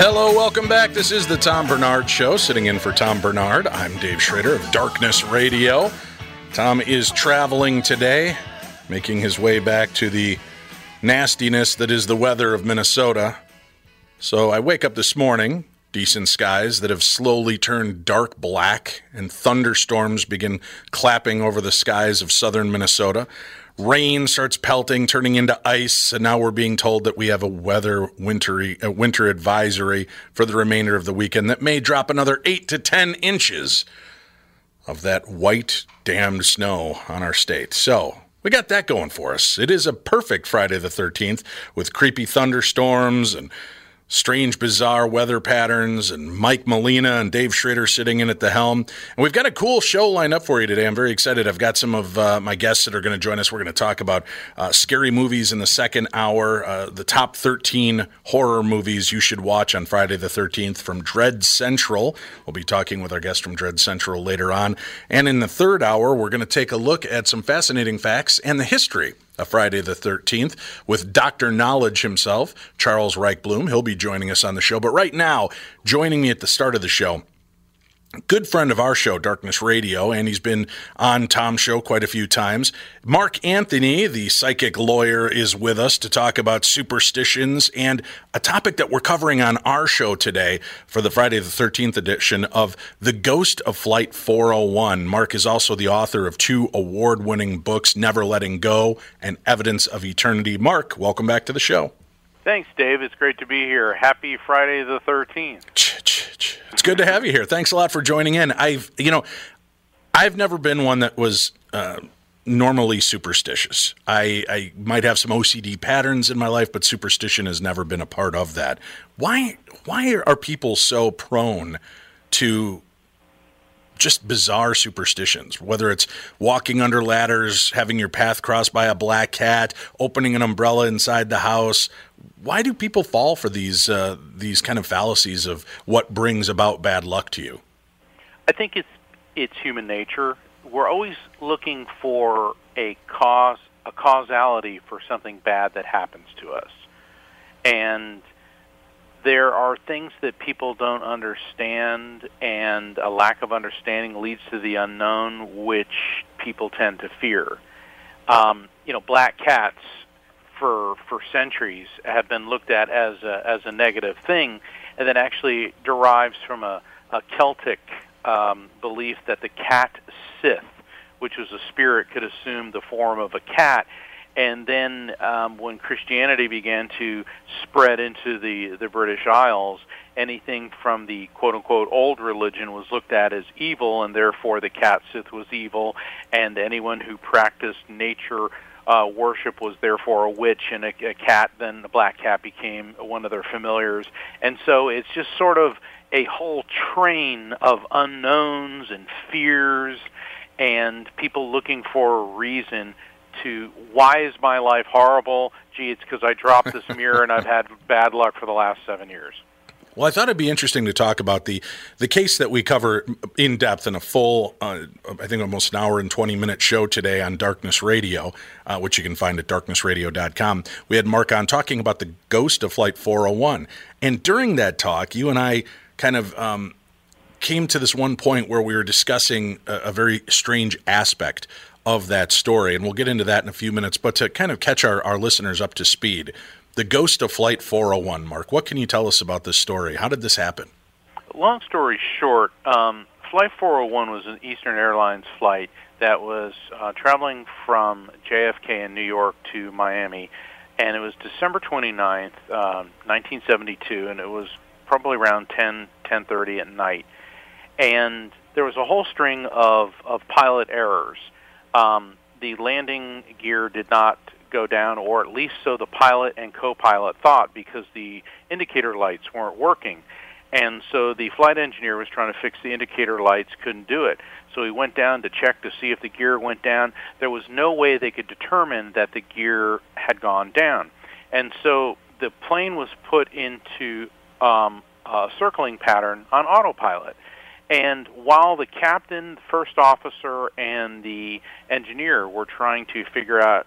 Hello, welcome back. This is the Tom Barnard Show. Sitting in for Tom Barnard, I'm Dave Schrader of Darkness Radio. Tom is traveling today, making his way back to the nastiness that is the weather of Minnesota. So I wake up this morning, decent skies that have slowly turned dark black, and thunderstorms begin clapping over the skies of southern Minnesota rain starts pelting, turning into ice, and now we're being told that we have a weather wintry a winter advisory for the remainder of the weekend that may drop another eight to ten inches of that white damned snow on our state. So we got that going for us. It is a perfect Friday the 13th with creepy thunderstorms and strange, bizarre weather patterns, and Mike Molina and Dave Schrader sitting in at the helm. And we've got a cool show lined up for you today. I'm very excited. I've got some of uh, my guests that are going to join us. We're going to talk about uh, scary movies in the second hour, uh, the top 13 horror movies you should watch on Friday the 13th from Dread Central. We'll be talking with our guest from Dread Central later on. And in the third hour, we're going to take a look at some fascinating facts and the history a Friday the 13th with Dr. Knowledge himself, Charles Reichblum. He'll be joining us on the show. But right now, joining me at the start of the show, good friend of our show, Darkness Radio, and he's been on Tom's show quite a few times. Mark Anthony, the psychic lawyer, is with us to talk about superstitions and a topic that we're covering on our show today for the Friday the 13th edition of The Ghost of Flight 401. Mark is also the author of two award winning books, Never Letting Go and Evidence of Eternity. Mark, welcome back to the show. Thanks, Dave. It's great to be here. Happy Friday the 13th. It's good to have you here. Thanks a lot for joining in. I've, you know, I've never been one that was uh, normally superstitious. I, I might have some OCD patterns in my life, but superstition has never been a part of that. Why, why are people so prone to just bizarre superstitions, whether it's walking under ladders, having your path crossed by a black cat, opening an umbrella inside the house. Why do people fall for these uh, these kind of fallacies of what brings about bad luck to you? I think it's it's human nature. We're always looking for a cause, a causality for something bad that happens to us, and there are things that people don't understand, and a lack of understanding leads to the unknown, which people tend to fear. Um, you know, black cats for for centuries have been looked at as a, as a negative thing, and that actually derives from a, a Celtic um, belief that the cat Sith, which was a spirit, could assume the form of a cat. And then um, when Christianity began to spread into the, the British Isles, anything from the quote unquote old religion was looked at as evil, and therefore the cat Sith was evil, and anyone who practiced nature uh, worship was therefore a witch and a, a cat, then the black cat became one of their familiars. And so it's just sort of a whole train of unknowns and fears and people looking for a reason to why is my life horrible? Gee, it's because I dropped this mirror and I've had bad luck for the last seven years. Well, I thought it'd be interesting to talk about the the case that we cover in depth in a full, uh, I think almost an hour and 20 minute show today on Darkness Radio, uh, which you can find at darknessradio.com. We had Mark on talking about the ghost of Flight 401. And during that talk, you and I kind of um, came to this one point where we were discussing a, a very strange aspect of that story. And we'll get into that in a few minutes. But to kind of catch our, our listeners up to speed, the ghost of Flight 401. Mark, what can you tell us about this story? How did this happen? Long story short, um, Flight 401 was an Eastern Airlines flight that was uh, traveling from JFK in New York to Miami, and it was December 29th, um, 1972, and it was probably around 10, 10:30 at night, and there was a whole string of of pilot errors. Um, the landing gear did not go down, or at least so the pilot and co-pilot thought, because the indicator lights weren't working. And so the flight engineer was trying to fix the indicator lights, couldn't do it. So he went down to check to see if the gear went down. There was no way they could determine that the gear had gone down. And so the plane was put into um, a circling pattern on autopilot. And while the captain, first officer, and the engineer were trying to figure out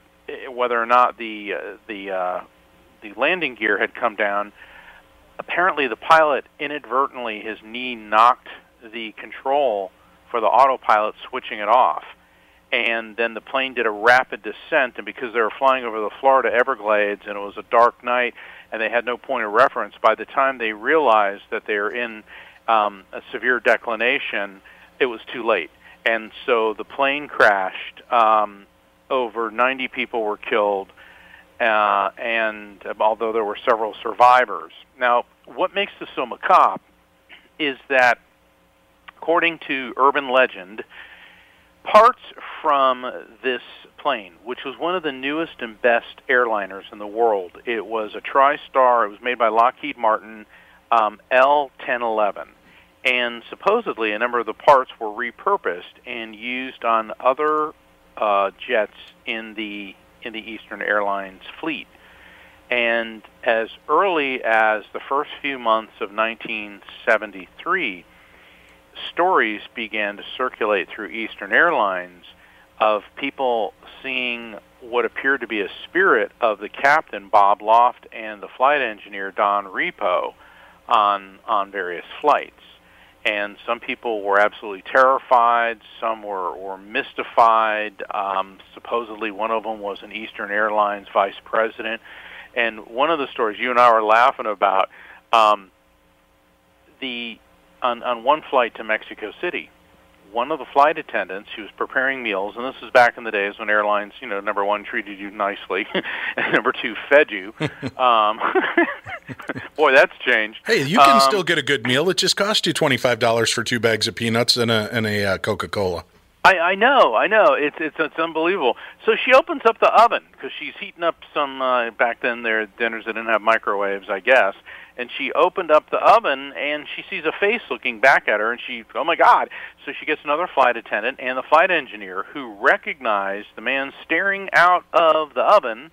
whether or not the uh, the uh, the landing gear had come down. Apparently, the pilot inadvertently his knee knocked the control for the autopilot, switching it off. And then the plane did a rapid descent, and because they were flying over the Florida Everglades and it was a dark night and they had no point of reference, by the time they realized that they were in um, a severe declination, it was too late. And so the plane crashed. Um, over 90 people were killed, uh, and although there were several survivors. Now, what makes this so macabre is that, according to urban legend, parts from this plane, which was one of the newest and best airliners in the world, it was a TriStar. It was made by Lockheed Martin, um, L1011 and supposedly a number of the parts were repurposed and used on other uh, jets in the in the Eastern Airlines fleet. And as early as the first few months of 1973, stories began to circulate through Eastern Airlines of people seeing what appeared to be a spirit of the captain Bob Loft and the flight engineer Don Repo on on various flights and some people were absolutely terrified. Some were, were mystified. Um, supposedly, one of them was an Eastern Airlines vice president. And one of the stories you and I were laughing about, um, the on, on one flight to Mexico City, one of the flight attendants who was preparing meals, and this is back in the days when airlines, you know, number one treated you nicely, and number two fed you. um, boy, that's changed. Hey, you can um, still get a good meal. It just cost you twenty five dollars for two bags of peanuts and a and a uh, Coca Cola. I, I know, I know. It's it's it's unbelievable. So she opens up the oven because she's heating up some. Uh, back then, their dinners that didn't have microwaves, I guess and she opened up the oven and she sees a face looking back at her and she oh my god. So she gets another flight attendant and the flight engineer who recognized the man staring out of the oven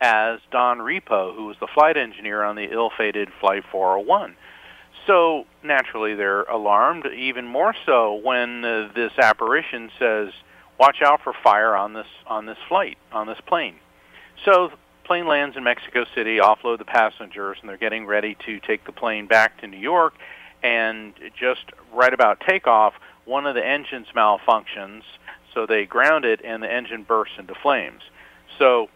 as Don Repo who was the flight engineer on the ill-fated flight 401 so naturally they're alarmed even more so when uh, this apparition says watch out for fire on this on this flight on this plane. So plane lands in Mexico City, offload the passengers, and they're getting ready to take the plane back to New York. And just right about takeoff, one of the engines malfunctions, so they ground it, and the engine bursts into flames. So,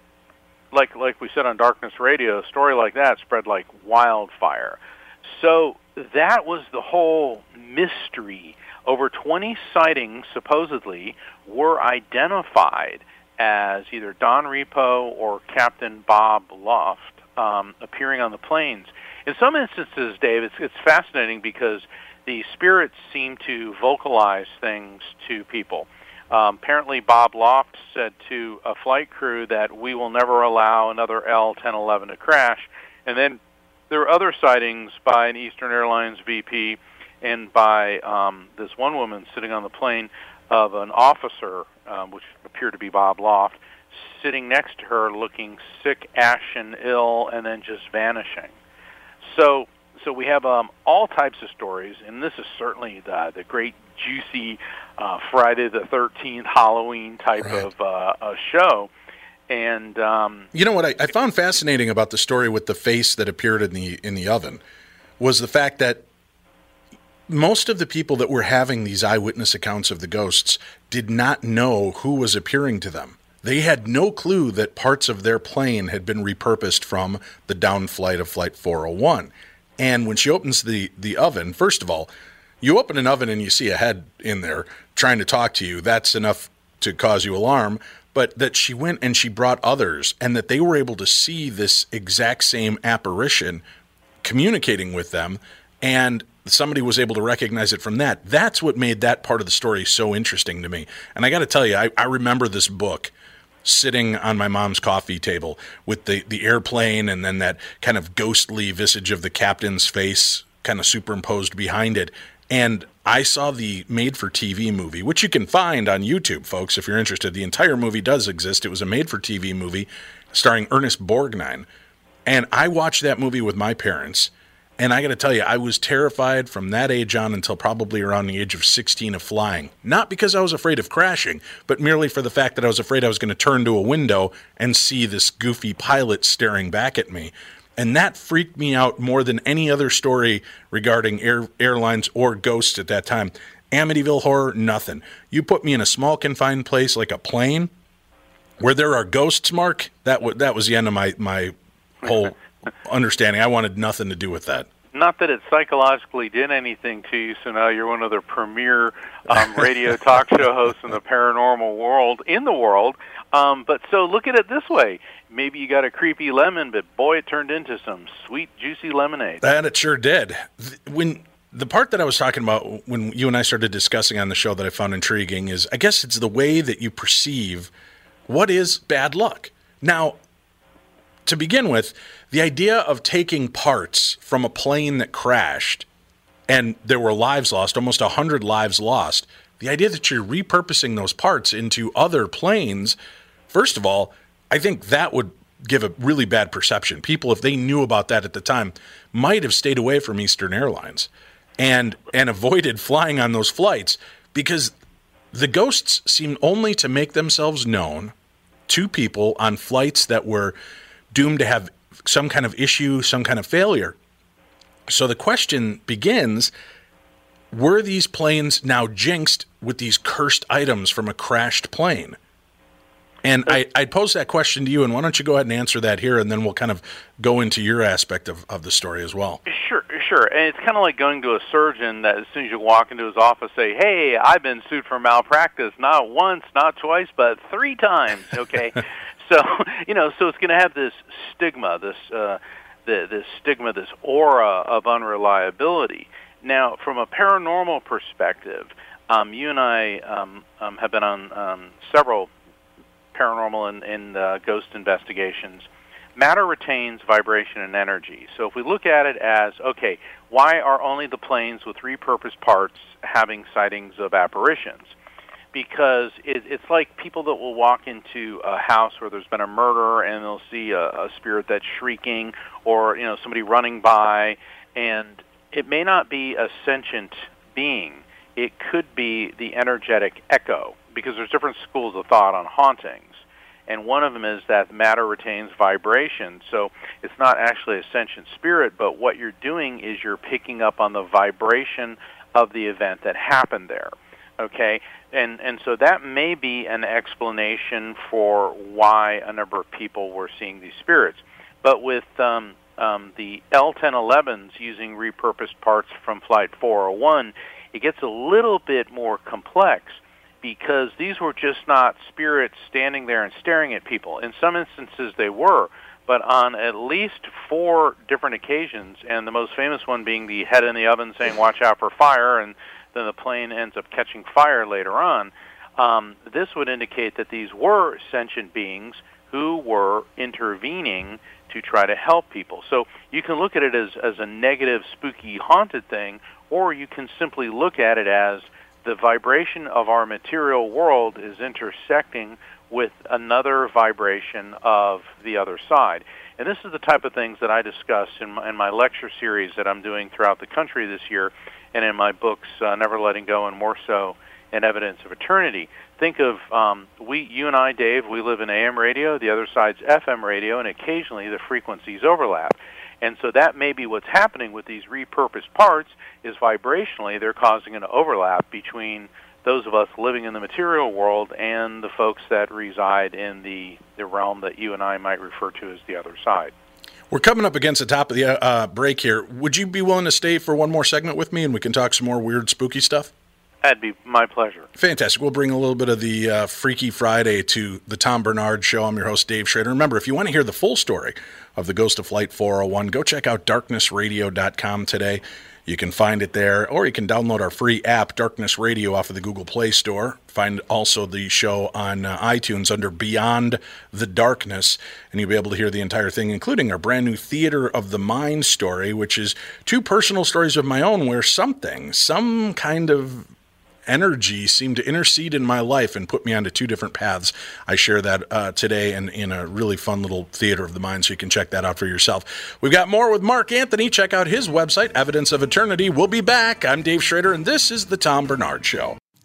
like like we said on Darkness Radio, a story like that spread like wildfire. So that was the whole mystery. Over 20 sightings supposedly were identified as either Don Repo or Captain Bob Loft um, appearing on the planes. In some instances, Dave, it's, it's fascinating because the spirits seem to vocalize things to people. Um, apparently, Bob Loft said to a flight crew that we will never allow another L1011 to crash. And then there were other sightings by an Eastern Airlines VP and by um, this one woman sitting on the plane of an officer, um, which appeared to be Bob Loft, sitting next to her looking sick, ashen, ill, and then just vanishing. So, so we have um, all types of stories, and this is certainly the, the great juicy uh, Friday the Thirteenth Halloween type right. of uh, show. And um, you know what I, I found fascinating about the story with the face that appeared in the in the oven was the fact that most of the people that were having these eyewitness accounts of the ghosts did not know who was appearing to them. They had no clue that parts of their plane had been repurposed from the down flight of Flight 401. And when she opens the, the oven, first of all, you open an oven and you see a head in there trying to talk to you. That's enough to cause you alarm. But that she went and she brought others, and that they were able to see this exact same apparition communicating with them. And somebody was able to recognize it from that. That's what made that part of the story so interesting to me. And I got to tell you, I, I, remember this book sitting on my mom's coffee table with the, the airplane and then that kind of ghostly visage of the captain's face kind of superimposed behind it. And I saw the made for TV movie, which you can find on YouTube, folks, if you're interested. The entire movie does exist. It was a made for TV movie starring Ernest Borgnine. And I watched that movie with my parents and I got to tell you, I was terrified from that age on until probably around the age of 16 of flying. Not because I was afraid of crashing, but merely for the fact that I was afraid I was going to turn to a window and see this goofy pilot staring back at me. And that freaked me out more than any other story regarding air, airlines or ghosts at that time. Amityville horror, nothing. You put me in a small confined place like a plane where there are ghosts, Mark, that, w- that was the end of my, my whole understanding. I wanted nothing to do with that. Not that it psychologically did anything to you, so now you're one of the premier um, radio talk show hosts in the paranormal world, in the world. Um, but so look at it this way. Maybe you got a creepy lemon, but boy, it turned into some sweet, juicy lemonade. That it sure did. When the part that I was talking about when you and I started discussing on the show that I found intriguing is I guess it's the way that you perceive what is bad luck. Now, to begin with, the idea of taking parts from a plane that crashed and there were lives lost, almost 100 lives lost, the idea that you're repurposing those parts into other planes, first of all, I think that would give a really bad perception. People, if they knew about that at the time, might have stayed away from Eastern Airlines and and avoided flying on those flights because the ghosts seem only to make themselves known to people on flights that were doomed to have some kind of issue, some kind of failure. So the question begins were these planes now jinxed with these cursed items from a crashed plane? And I, I'd pose that question to you, and why don't you go ahead and answer that here, and then we'll kind of go into your aspect of, of the story as well. Sure, sure. And it's kind of like going to a surgeon that as soon as you walk into his office, say, "Hey, I've been sued for malpractice, not once, not twice, but three times." Okay, So you know, so it's going to have this stigma, this uh, the, this stigma, this aura of unreliability. Now, from a paranormal perspective, um, you and I um, um, have been on um, several paranormal and, and uh, ghost investigations. Matter retains vibration and energy. So if we look at it as, okay, why are only the planes with repurposed parts having sightings of apparitions? Because it, it's like people that will walk into a house where there's been a murder and they'll see a, a spirit that's shrieking or you know somebody running by and it may not be a sentient being it could be the energetic echo because there's different schools of thought on hauntings and one of them is that matter retains vibration. So it's not actually a sentient spirit, but what you're doing is you're picking up on the vibration of the event that happened there. Okay, and and so that may be an explanation for why a number of people were seeing these spirits. But with um, um, the L1011s using repurposed parts from Flight 401, it gets a little bit more complex because these were just not spirits standing there and staring at people. In some instances, they were, but on at least four different occasions, and the most famous one being the head in the oven saying, Watch out for fire, and then the plane ends up catching fire later on. Um, this would indicate that these were sentient beings who were intervening to try to help people. So you can look at it as, as a negative, spooky, haunted thing, or you can simply look at it as the vibration of our material world is intersecting with another vibration of the other side. And this is the type of things that I discuss in my, in my lecture series that I'm doing throughout the country this year and in my books, uh, Never Letting Go and More So and Evidence of Eternity. Think of um, we, you and I, Dave. We live in AM radio. The other side's FM radio, and occasionally the frequencies overlap. And so that may be what's happening with these repurposed parts. Is vibrationally they're causing an overlap between those of us living in the material world and the folks that reside in the, the realm that you and I might refer to as the other side. We're coming up against the top of the uh, break here. Would you be willing to stay for one more segment with me and we can talk some more weird, spooky stuff? That'd be my pleasure. Fantastic. We'll bring a little bit of the uh, Freaky Friday to the Tom Barnard Show. I'm your host, Dave Schrader. Remember, if you want to hear the full story of the Ghost of Flight 401, go check out darknessradio.com today. You can find it there, or you can download our free app, Darkness Radio, off of the Google Play Store. Find also the show on uh, iTunes under Beyond the Darkness, and you'll be able to hear the entire thing, including our brand new Theater of the Mind story, which is two personal stories of my own where something, some kind of energy seemed to intercede in my life and put me onto two different paths. I share that uh, today and in a really fun little theater of the mind, so you can check that out for yourself. We've got more with Mark Anthony. Check out his website, Evidence of Eternity. We'll be back. I'm Dave Schrader, and this is the Tom Barnard Show.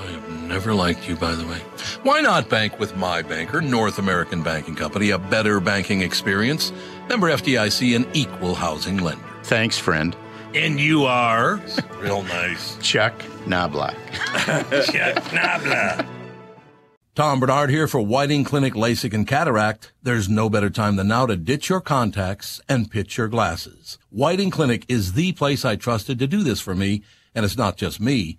I have never liked you, by the way. Why not bank with my banker, North American Banking Company, a better banking experience? Member FDIC, an equal housing lender. Thanks, friend. And you are? Real nice. Chuck Knoblauch. Chuck Knoblauch. Tom Barnard here for Whiting Clinic LASIK and Cataract. There's no better time than now to ditch your contacts and pitch your glasses. Whiting Clinic is the place I trusted to do this for me, and it's not just me.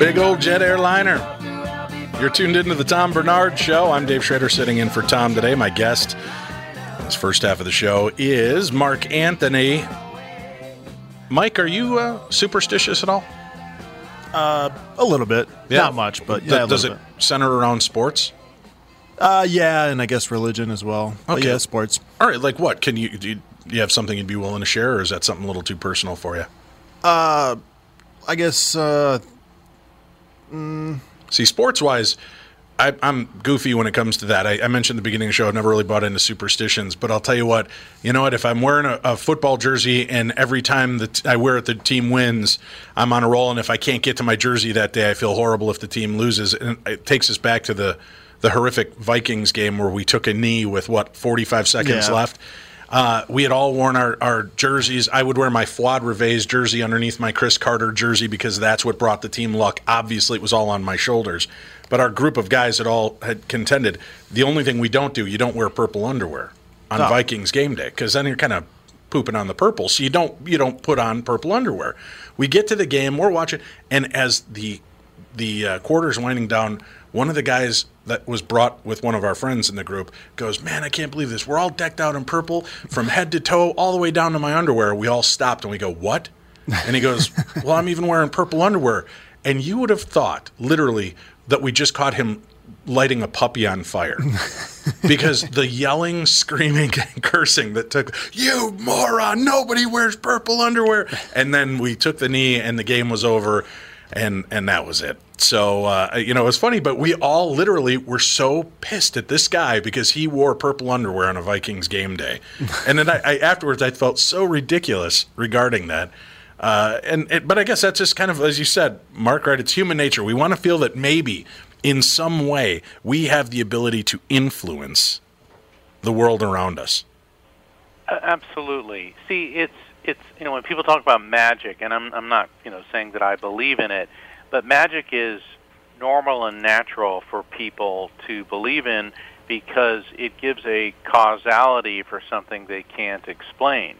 Big old jet airliner. You're tuned into the Tom Barnard Show. I'm Dave Schrader sitting in for Tom today. My guest this first half of the show is Mark Anthony. Mike, are you uh, superstitious at all? Uh, a little bit. Yeah. Not much, but yeah. Th- does it bit. center around sports? Uh, yeah, and I guess religion as well. But Okay. yeah, sports. All right, like what? Can you do, you do you have something you'd be willing to share, or is that something a little too personal for you? Uh, I guess uh, See, sports wise, I, I'm goofy when it comes to that. I, I mentioned at the beginning of the show, I've never really bought into superstitions, but I'll tell you what, you know what? If I'm wearing a, a football jersey and every time that I wear it, the team wins, I'm on a roll. And if I can't get to my jersey that day, I feel horrible if the team loses. And it takes us back to the, the horrific Vikings game where we took a knee with what, 45 seconds Yeah. left. Uh, we had all worn our, our jerseys. I would wear my Fuad Reveiz jersey underneath my Cris Carter jersey because that's what brought the team luck. Obviously, it was all on my shoulders. But our group of guys had all had contended. The only thing we don't do, you don't wear purple underwear on Vikings game day because then you're kind of pooping on the purple. So you don't you don't put on purple underwear. We get to the game, we're watching, and as the the uh, quarters winding down, one of the guys that was brought with one of our friends in the group goes, "Man, I can't believe this. We're all decked out in purple from head to toe, all the way down to my underwear." We all stopped and we go, "What?" And he goes, "Well, I'm even wearing purple underwear." And you would have thought, literally, that we just caught him lighting a puppy on fire because the yelling, screaming, and cursing that took you moron, nobody wears purple underwear. And then we took the knee, and the game was over, and and that was it. So uh, you know, it was funny, but we all literally were so pissed at this guy because he wore purple underwear on a Vikings game day, and then I, I afterwards I felt so ridiculous regarding that. Uh, and it, but I guess that's just kind of as you said, Mark. Right? It's human nature. We want to feel that maybe in some way we have the ability to influence the world around us. Absolutely. See, it's it's you know when people talk about magic, and I'm I'm not you know saying that I believe in it, but magic is normal and natural for people to believe in because it gives a causality for something they can't explain,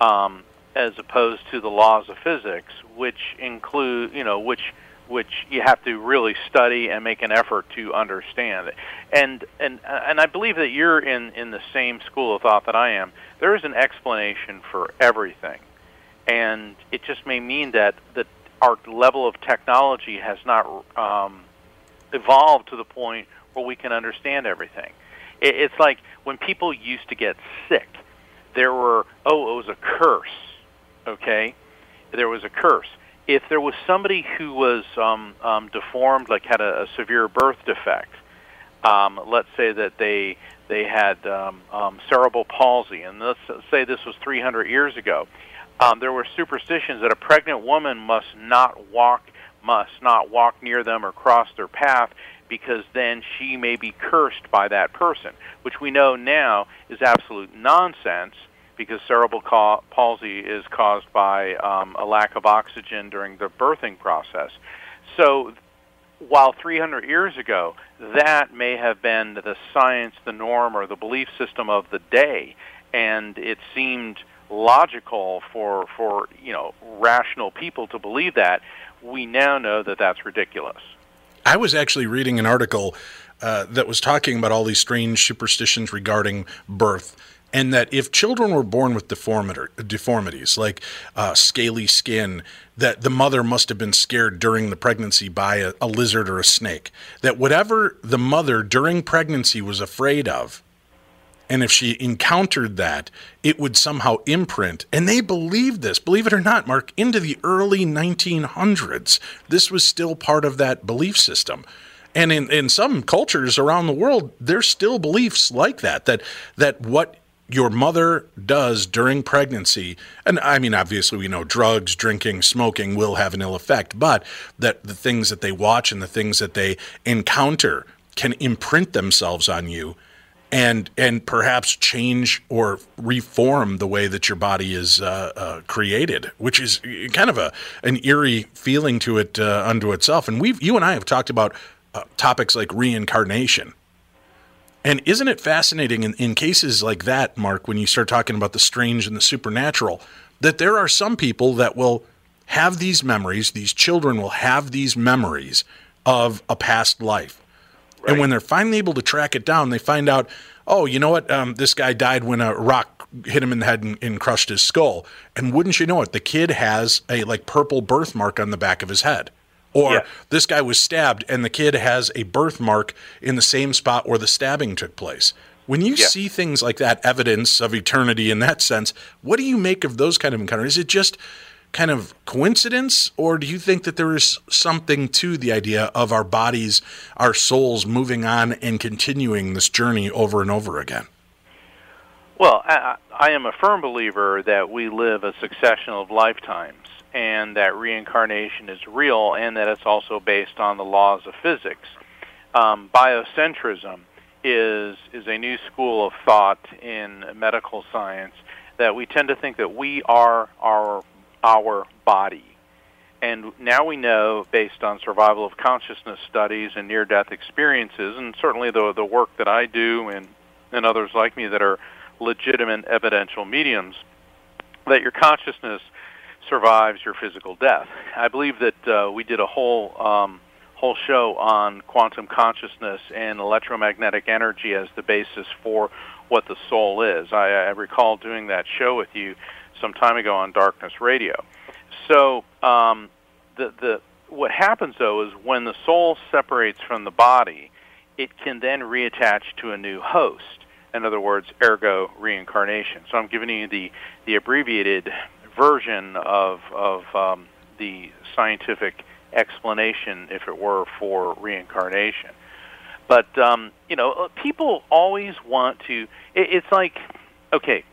um, as opposed to the laws of physics, which include you know which which you have to really study and make an effort to understand. And and and I believe that you're in in the same school of thought that I am. There is an explanation for everything, and it just may mean that that our level of technology has not um, evolved to the point where we can understand everything. It, it's like when people used to get sick, there were oh it was a curse, okay, there was a curse if there was somebody who was um, um, deformed, like had a, a severe birth defect, um, let's say that they they had um, um, cerebral palsy, and let's say this was 300 years ago, um, there were superstitions that a pregnant woman must not walk must not walk near them or cross their path because then she may be cursed by that person, which we know now is absolute nonsense because cerebral ca- palsy is caused by um, a lack of oxygen during the birthing process. So, while 300 years ago that may have been the science, the norm, or the belief system of the day, and it seemed logical for for you know rational people to believe that, we now know that that's ridiculous. I was actually reading an article uh, that was talking about all these strange superstitions regarding birth. And that if children were born with deformities like uh, scaly skin, that the mother must have been scared during the pregnancy by a, a lizard or a snake. That whatever the mother during pregnancy was afraid of, and if she encountered that, it would somehow imprint. And they believed this, believe it or not, Mark, into the early 1900s. This was still part of that belief system. And in, in some cultures around the world, there's still beliefs like that, that that what your mother does during pregnancy, and I mean, obviously, we know drugs, drinking, smoking will have an ill effect, but that the things that they watch and the things that they encounter can imprint themselves on you and and perhaps change or reform the way that your body is uh, uh, created, which is kind of a an eerie feeling to it uh, unto itself. And we've you and I have talked about uh, topics like reincarnation. And isn't it fascinating in, in cases like that, Mark, when you start talking about the strange and the supernatural, that there are some people that will have these memories, these children will have these memories of a past life. And when they're finally able to track it down, they find out, oh, you know what? Um, this guy died when a rock hit him in the head and, and crushed his skull. And wouldn't you know it, the kid has a like purple birthmark on the back of his head Or Yeah. this guy was stabbed and the kid has a birthmark in the same spot where the stabbing took place. When you Yeah. see things like that, evidence of eternity in that sense, what do you make of those kind of encounters? Is it just kind of coincidence, or do you think that there is something to the idea of our bodies, our souls moving on and continuing this journey over and over again? Well, I, I am a firm believer that we live a succession of lifetimes and that reincarnation is real and that it's also based on the laws of physics. Um, biocentrism is, is a new school of thought in medical science that we tend to think that we are our, our body. And now we know, based on survival of consciousness studies and near-death experiences, and certainly the, the work that I do and, and others like me that are legitimate evidential mediums that your consciousness survives your physical death. I believe that uh, we did a whole um, whole show on quantum consciousness and electromagnetic energy as the basis for what the soul is. I, I recall doing that show with you some time ago on Darkness Radio. So um, the the what happens though is when the soul separates from the body, it can then reattach to a new host. In other words, ergo reincarnation. So I'm giving you the, the abbreviated version of, of um, the scientific explanation, if it were, for reincarnation. But, um, you know, uh, people always want to, it, it's like, okay,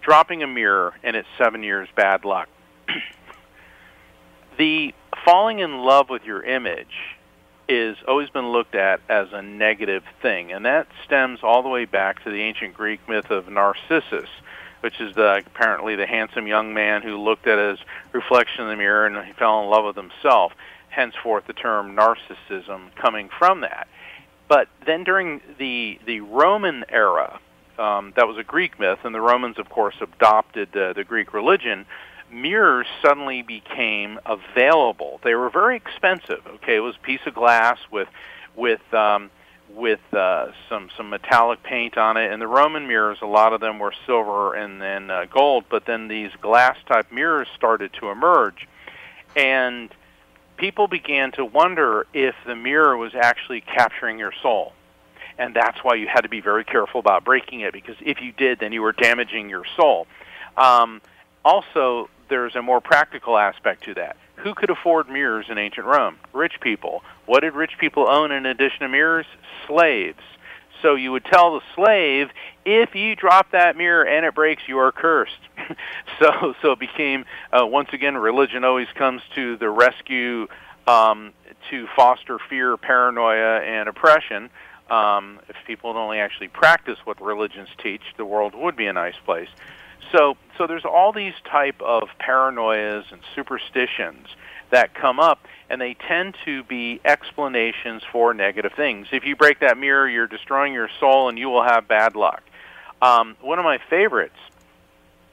dropping a mirror and it's seven years bad luck. the falling in love with your image is always been looked at as a negative thing, and that stems all the way back to the ancient Greek myth of Narcissus, which is the, apparently the handsome young man who looked at his reflection in the mirror and he fell in love with himself. Henceforth, the term narcissism coming from that. But then during the the Roman era, um, that was a Greek myth, and the Romans, of course, adopted uh, the Greek religion mirrors suddenly became available. They were very expensive. Okay, it was a piece of glass with with um, with uh, some some metallic paint on it. And the Roman mirrors, a lot of them were silver and then uh, gold. But then these glass type mirrors started to emerge, and people began to wonder if the mirror was actually capturing your soul. And that's why you had to be very careful about breaking it, because if you did, then you were damaging your soul. Um, also, there's a more practical aspect to that. Who could afford mirrors in ancient Rome? Rich people. What did rich people own in addition to mirrors? Slaves. So you would tell the slave, if you drop that mirror and it breaks, you are cursed. so so it became uh, once again religion always comes to the rescue um, to foster fear, paranoia, and oppression. Um, if people would only actually practice what religions teach, the world would be a nice place. So so there's all these type of paranoias and superstitions that come up and they tend to be explanations for negative things. If you break that mirror, you're destroying your soul and you will have bad luck. Um, one of my favorites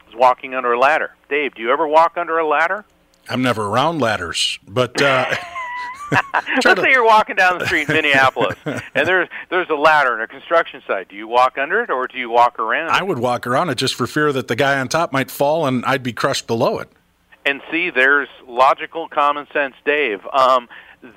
is walking under a ladder. Dave, do you ever walk under a ladder? I'm never around ladders, but uh, Let's say you're walking down the street in Minneapolis, and there's there's a ladder in a construction site. Do you walk under it, or do you walk around? I would walk around it just for fear that the guy on top might fall and I'd be crushed below it. And see, there's logical common sense, Dave. Um,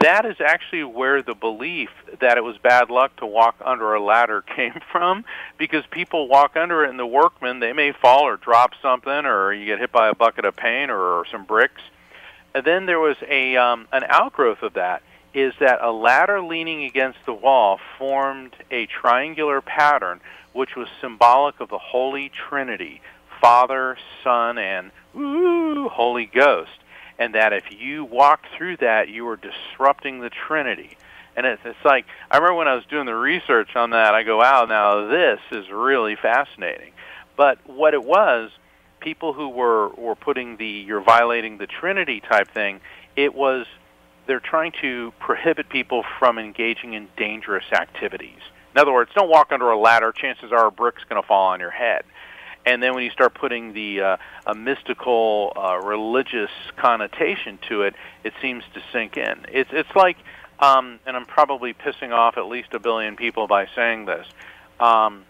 that is actually where the belief that it was bad luck to walk under a ladder came from, because people walk under it, and the workmen they may fall or drop something, or you get hit by a bucket of paint or, or some bricks. And then there was a um, an outgrowth of that is that a ladder leaning against the wall formed a triangular pattern, which was symbolic of the Holy Trinity, Father, Son, and ooh, Holy Ghost. And that if you walked through that, you were disrupting the Trinity. And it's, it's like I remember when I was doing the research on that, I go, "Wow, now this is really fascinating." But what it was, people who were were putting the "you're violating the Trinity" type thing, it was they're trying to prohibit people from engaging in dangerous activities. In other words, don't walk under a ladder. Chances are a brick's going to fall on your head. And then when you start putting the uh, a mystical, uh, religious connotation to it, it seems to sink in. It's it's like, um, and I'm probably pissing off at least a billion people by saying this. Um,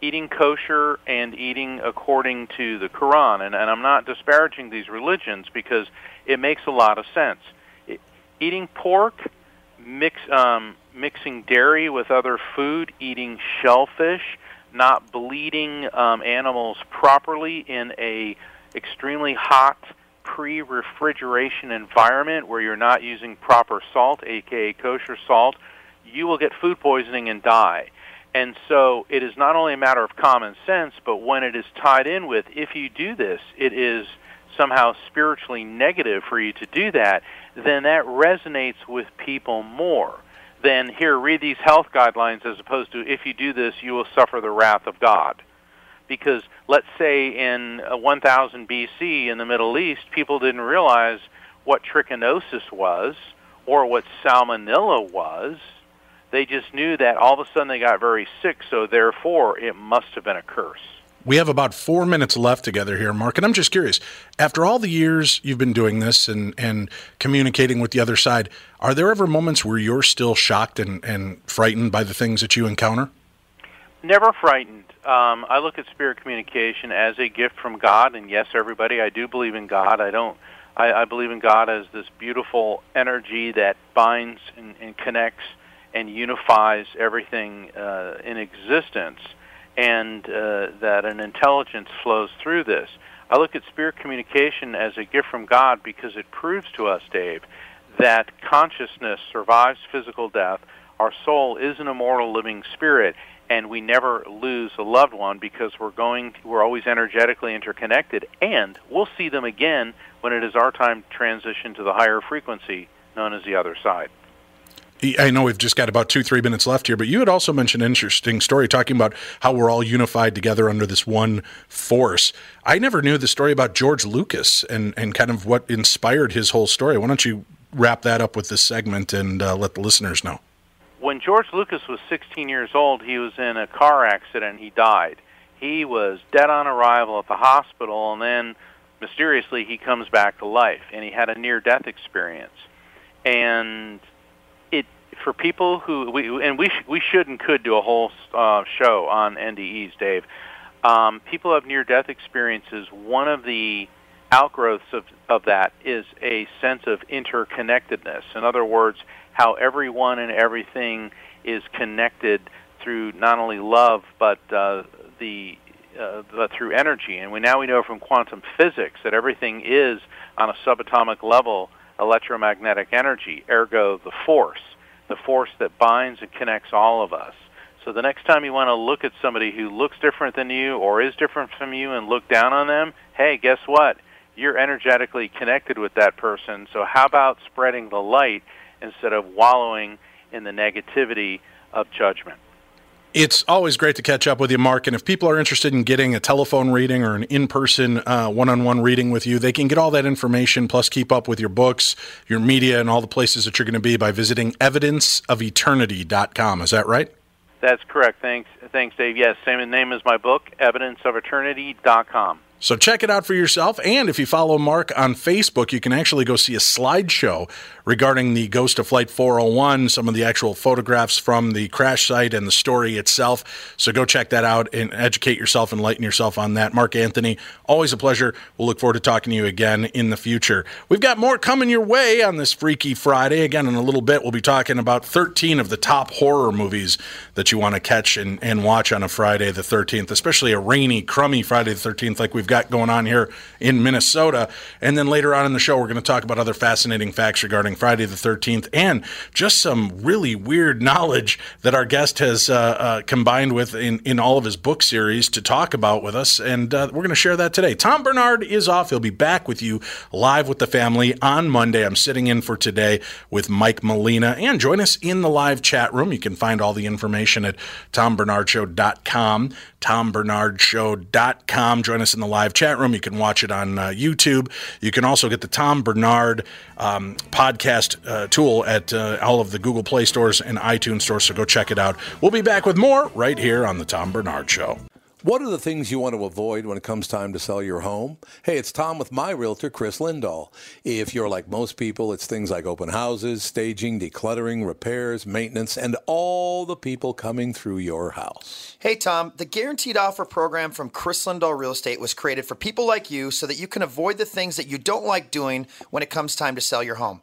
eating kosher and eating according to the Quran, and, and I'm not disparaging these religions because it makes a lot of sense. eating pork, mix, um, mixing dairy with other food, eating shellfish, not bleeding um, animals properly in a extremely hot pre-refrigeration environment where you're not using proper salt, aka kosher salt, you will get food poisoning and die. And so it is not only a matter of common sense, but when it is tied in with if you do this, it is somehow spiritually negative for you to do that, then that resonates with people more than here, read these health guidelines as opposed to if you do this, you will suffer the wrath of God. Because let's say in uh, 1000 BC in the Middle East, people didn't realize what trichinosis was or what salmonella was. They just knew that all of a sudden they got very sick, so therefore it must have been a curse. We have about four minutes left together here, Mark, and I'm just curious. After all the years you've been doing this and, and communicating with the other side, are there ever moments where you're still shocked and, and frightened by the things that you encounter? Never frightened. Um, I look at spirit communication as a gift from God, and yes, everybody, I do believe in God. I don't. I, I believe in God as this beautiful energy that binds and, and connects and unifies everything uh, in existence and uh, that an intelligence flows through this. I look at spirit communication as a gift from God because it proves to us, Dave, that consciousness survives physical death. Our soul is an immortal living spirit, and we never lose a loved one because we're going we're always energetically interconnected and we'll see them again when it is our time to transition to the higher frequency known as the other side. I know we've just got about two, three minutes left here, but you had also mentioned an interesting story talking about how we're all unified together under this one force. I never knew the story about George Lucas and, and kind of what inspired his whole story. Why don't you wrap that up with this segment and uh, let the listeners know? When George Lucas was 16 years old, he was in a car accident. He died. He was dead on arrival at the hospital, and then mysteriously he comes back to life, and he had a near-death experience. And for people who we and we sh- we should and could do a whole uh, show on NDEs, Dave. Um, people have near-death experiences. One of the outgrowths of, of that is a sense of interconnectedness. In other words, how everyone and everything is connected through not only love but uh, the uh, but through energy. And we now we know from quantum physics that everything is on a subatomic level electromagnetic energy, ergo the force the force that binds and connects all of us. So the next time you want to look at somebody who looks different than you or is different from you and look down on them, hey, guess what? You're energetically connected with that person. So how about spreading the light instead of wallowing in the negativity of judgment? It's always great to catch up with you, Mark. And if people are interested in getting a telephone reading or an in person uh, one on one reading with you, they can get all that information plus keep up with your books, your media, and all the places that you're going to be by visiting evidenceofeternity.com. Is that right? That's correct. Thanks, thanks, Dave. Yes, same name as my book, evidenceofeternity.com. So check it out for yourself. And if you follow Mark on Facebook, you can actually go see a slideshow regarding the Ghost of Flight 401, some of the actual photographs from the crash site and the story itself. So go check that out and educate yourself, enlighten yourself on that. Mark Anthony, always a pleasure. We'll look forward to talking to you again in the future. We've got more coming your way on this Freaky Friday. Again, in a little bit, we'll be talking about 13 of the top horror movies that you want to catch and, and watch on a Friday the 13th, especially a rainy, crummy Friday the 13th like we've got going on here in Minnesota. And then later on in the show, we're going to talk about other fascinating facts regarding Friday the 13th and just some really weird knowledge that our guest has uh, uh, combined with in, in all of his book series to talk about with us. And uh, we're going to share that today. Tom Barnard is off. He'll be back with you live with the family on Monday. I'm sitting in for today with Mike Molina. And join us in the live chat room. You can find all the information at tombarnardshow.com tombernardshow.com. Join us in the live chat room. You can watch it on uh, YouTube. You can also get the Tom Barnard um, podcast uh, tool at uh, all of the Google Play stores and iTunes stores, so go check it out. We'll be back with more right here on the Tom Barnard Show. What are the things you want to avoid when it comes time to sell your home? Hey, it's Tom with my realtor, Chris Lindahl. If you're like most people, it's things like open houses, staging, decluttering, repairs, maintenance, and all the people coming through your house. Hey, Tom, the Guaranteed Offer program from Chris Lindahl Real Estate was created for people like you so that you can avoid the things that you don't like doing when it comes time to sell your home.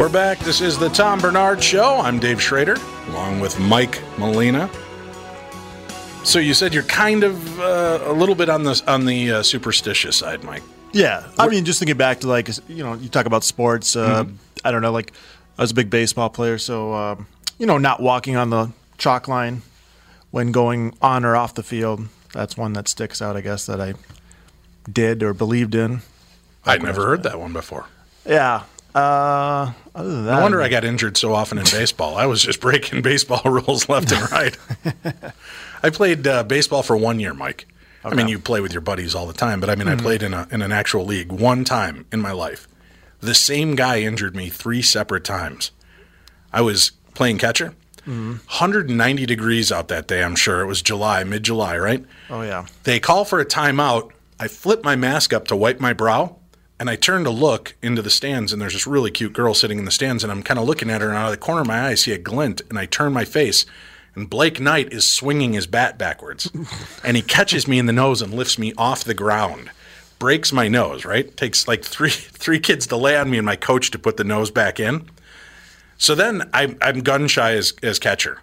We're back. This is the Tom Barnard Show. I'm Dave Schrader, along with Mike Molina. So you said you're kind of uh, a little bit on the on the uh, superstitious side, Mike. Yeah, I mean, just thinking back to like you know, you talk about sports. Uh, I don't know, like I was a big baseball player, so um, you know, not walking on the chalk line when going on or off the field. That's one that sticks out, I guess, that I did or believed in. I'd never heard that one before. Yeah. Uh, other than that, No wonder I got injured so often in baseball. I was just breaking baseball rules left and right. I played uh, baseball for one year, Mike. I mean, you play with your buddies all the time, but I mean, I played in a in an actual league one time in my life. The same guy injured me three separate times. I was playing catcher. 190 degrees out that day, I'm sure. It was July, mid July, right? Oh yeah. They call for a timeout. I flip my mask up to wipe my brow, and I turn to look into the stands, and there's this really cute girl sitting in the stands, and I'm kind of looking at her, and out of the corner of my eye, I see a glint, and I turn my face, and Blake Knight is swinging his bat backwards, and he catches me in the nose and lifts me off the ground. Breaks my nose, right? Takes like three three kids to lay on me and my coach to put the nose back in. So then I, I'm gun shy as, as catcher.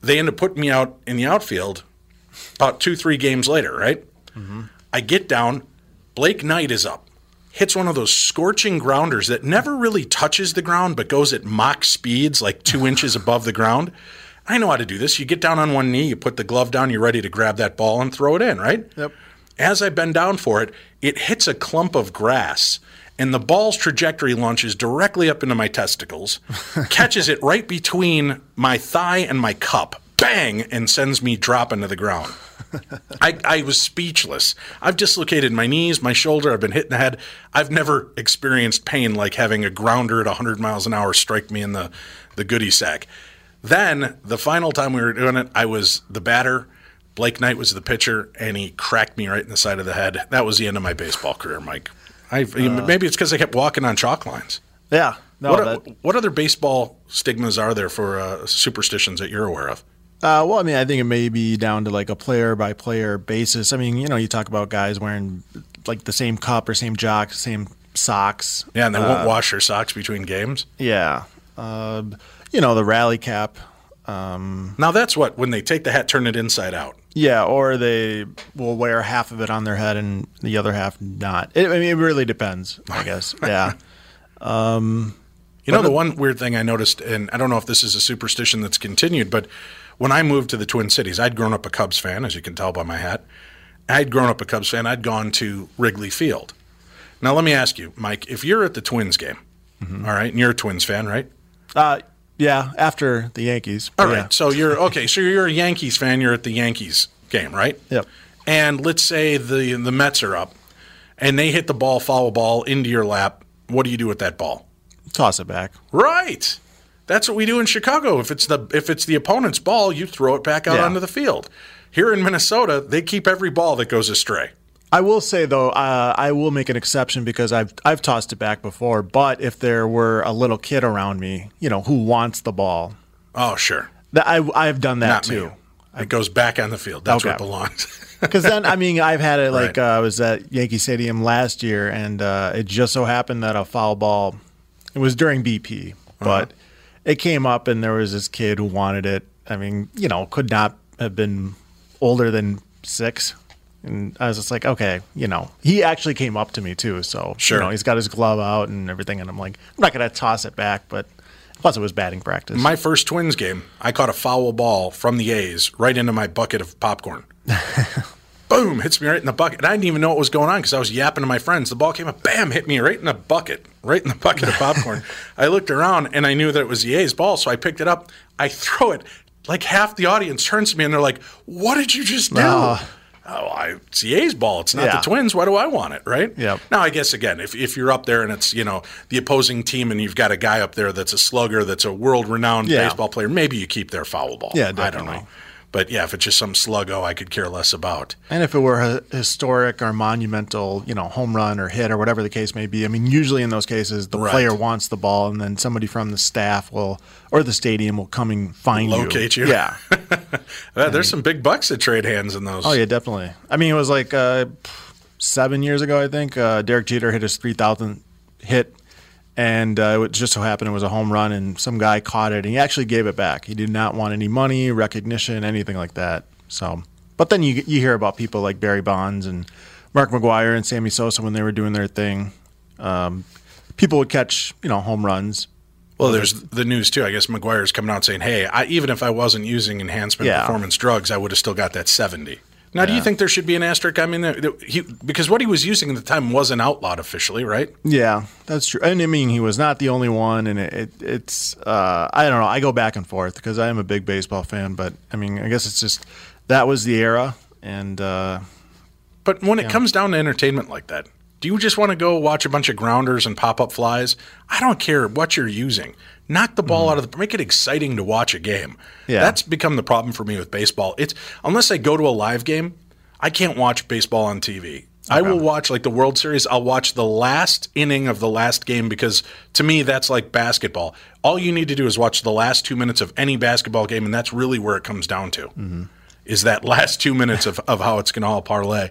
They end up putting me out in the outfield about two, three games later, right? Mm-hmm. I get down. Blake Knight is up. Hits one of those scorching grounders that never really touches the ground but goes at Mach speeds, like two inches above the ground. I know how to do this. You get down on one knee, you put the glove down, you're ready to grab that ball and throw it in, right? Yep. As I bend down for it, it hits a clump of grass, and the ball's trajectory launches directly up into my testicles, catches it right between my thigh and my cup, bang, and sends me dropping to the ground. I, I was speechless. I've dislocated my knees, my shoulder, I've been hit in the head. I've never experienced pain like having a grounder at 100 miles an hour strike me in the, the goodie sack. Then, the final time we were doing it, I was the batter. Blake Knight was the pitcher, and he cracked me right in the side of the head. That was the end of my baseball career, Mike. I, maybe it's because I kept walking on chalk lines. Yeah. No, what, that, what other baseball stigmas are there for uh, superstitions that you're aware of? Uh, well, I mean, I think it may be down to like a player by player basis. I mean, you know, you talk about guys wearing like the same cup or same jock, same socks. Yeah, and they won't Uh, wash their socks between games. Yeah. Uh, you know, the rally cap. Um, Now that's what when they take the hat, turn it inside out. yeah, or they will wear half of it on their head and the other half not. It, I mean, it really depends, I guess. Yeah. You know, the one weird thing I noticed, and I don't know if this is a superstition that's continued, but when I moved to the Twin Cities, I'd grown up a Cubs fan, as you can tell by my hat. I'd grown up a Cubs fan. I'd gone to Wrigley Field. Now, let me ask you, Mike, if you're at the Twins game, all right, and you're a Twins fan, right? Uh, yeah, after the Yankees. All right. yeah. So you're okay. So you're a Yankees fan. You're at the Yankees game, right? Yep. And let's say the the Mets are up, and they hit the ball, foul ball into your lap. What do you do with that ball? Toss it back. Right. That's what we do in Chicago. If it's the if it's the opponent's ball, you throw it back out Yeah. onto the field. Here in Minnesota, they keep every ball that goes astray. I will say though, uh, I will make an exception because I've I've tossed it back before. But if there were a little kid around me, you know, who wants the ball, Oh, sure. that I I've done that Not too. me. It goes back on the field. That's where it belongs. Because then, I mean, I've had it like Right. uh, I was at Yankee Stadium last year, and uh, it just so happened that a foul ball. It was during BP, but it came up, and there was this kid who wanted it. I mean, you know, could not have been older than six. And I was just like, okay, you know, he actually came up to me too. So, Sure. you know, he's got his glove out and everything. And I'm like, I'm not going to toss it back, but plus it was batting practice. My first Twins game, I caught a foul ball from the A's right into my bucket of popcorn. Boom, hits me right in the bucket. And I didn't even know what was going on because I was yapping to my friends. The ball came up, bam, hit me right in the bucket, right in the bucket of popcorn. I looked around and I knew that it was the A's ball, so I picked it up. I throw it. Like half the audience turns to me and they're like, What did you just do? Oh, I, it's the A's ball. It's not Yeah. the Twins. Why do I want it, right? Yep. Now, I guess again, if, if you're up there and it's you know the opposing team and you've got a guy up there that's a slugger, that's a world-renowned Yeah. baseball player, maybe you keep their foul ball. Yeah, I don't know. But yeah, if it's just some sluggo, I could care less about. And if it were a historic or monumental, you know, home run or hit or whatever the case may be, I mean, usually in those cases, the Right. player wants the ball, and then somebody from the staff will or the stadium will come and find you. Locate you. Yeah. Uh, there's some big bucks that trade hands in those. oh yeah, definitely. I mean, it was like uh, seven years ago, I think. Uh, Derek Jeter hit his three thousand hit, and uh, it just so happened it was a home run, and some guy caught it, and he actually gave it back. He did not want any money, recognition, anything like that. So, but then you you hear about people like Barry Bonds and Mark McGwire and Sammy Sosa when they were doing their thing. Um, people would catch you know home runs. Well, there's the news too. I guess McGwire's coming out saying, "Hey, I, even if I wasn't using enhancement Yeah. performance drugs, I would have still got that 70." Now, do you think there should be an asterisk? I mean, he, because what he was using at the time wasn't outlawed officially, right? Yeah, that's true. And I mean, he was not the only one, and it, it, it's uh, I don't know. I go back and forth because I am a big baseball fan, but I mean, I guess it's just that was the era, and uh, But when it comes down to entertainment like that, do you just want to go watch a bunch of grounders and pop up flies? I don't care what you're using. Knock the ball out of the make it exciting to watch a game. Mm-hmm. Yeah. That's become the problem for me with baseball. It's unless I go to a live game, I can't watch baseball on TV. I will watch like the World Series, I'll watch the last inning of the last game because to me that's like basketball. All you need to do is watch the last 2 minutes of any basketball game and that's really where it comes down to. Mm-hmm. Is that last 2 minutes of of how it's going to all parlay.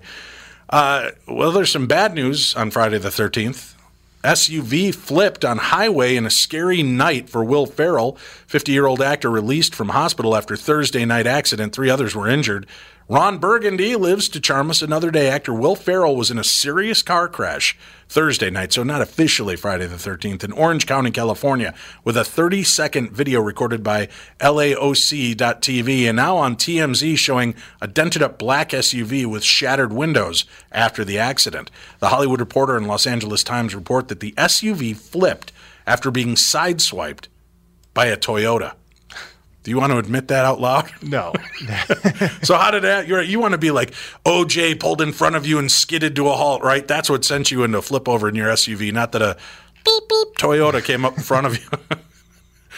Uh, well, there's some bad news on Friday the 13th. SUV flipped on highway in a scary night for Will Ferrell. 50 year old actor released from hospital after Thursday night accident. Three others were injured. Ron Burgundy lives to charm us another day. Actor Will Ferrell was in a serious car crash Thursday night, so not officially Friday the 13th, in Orange County, California, with a 30 second video recorded by LAOC.TV and now on TMZ showing a dented up black SUV with shattered windows after the accident. The Hollywood Reporter and Los Angeles Times report that the SUV flipped after being sideswiped by a Toyota. Do you want to admit that out loud? no, So how did that? You're, you want to be like OJ pulled in front of you and skidded to a halt, right? That's what sent you into a flip over in your SUV, not that a beep beep Toyota came up in front of you.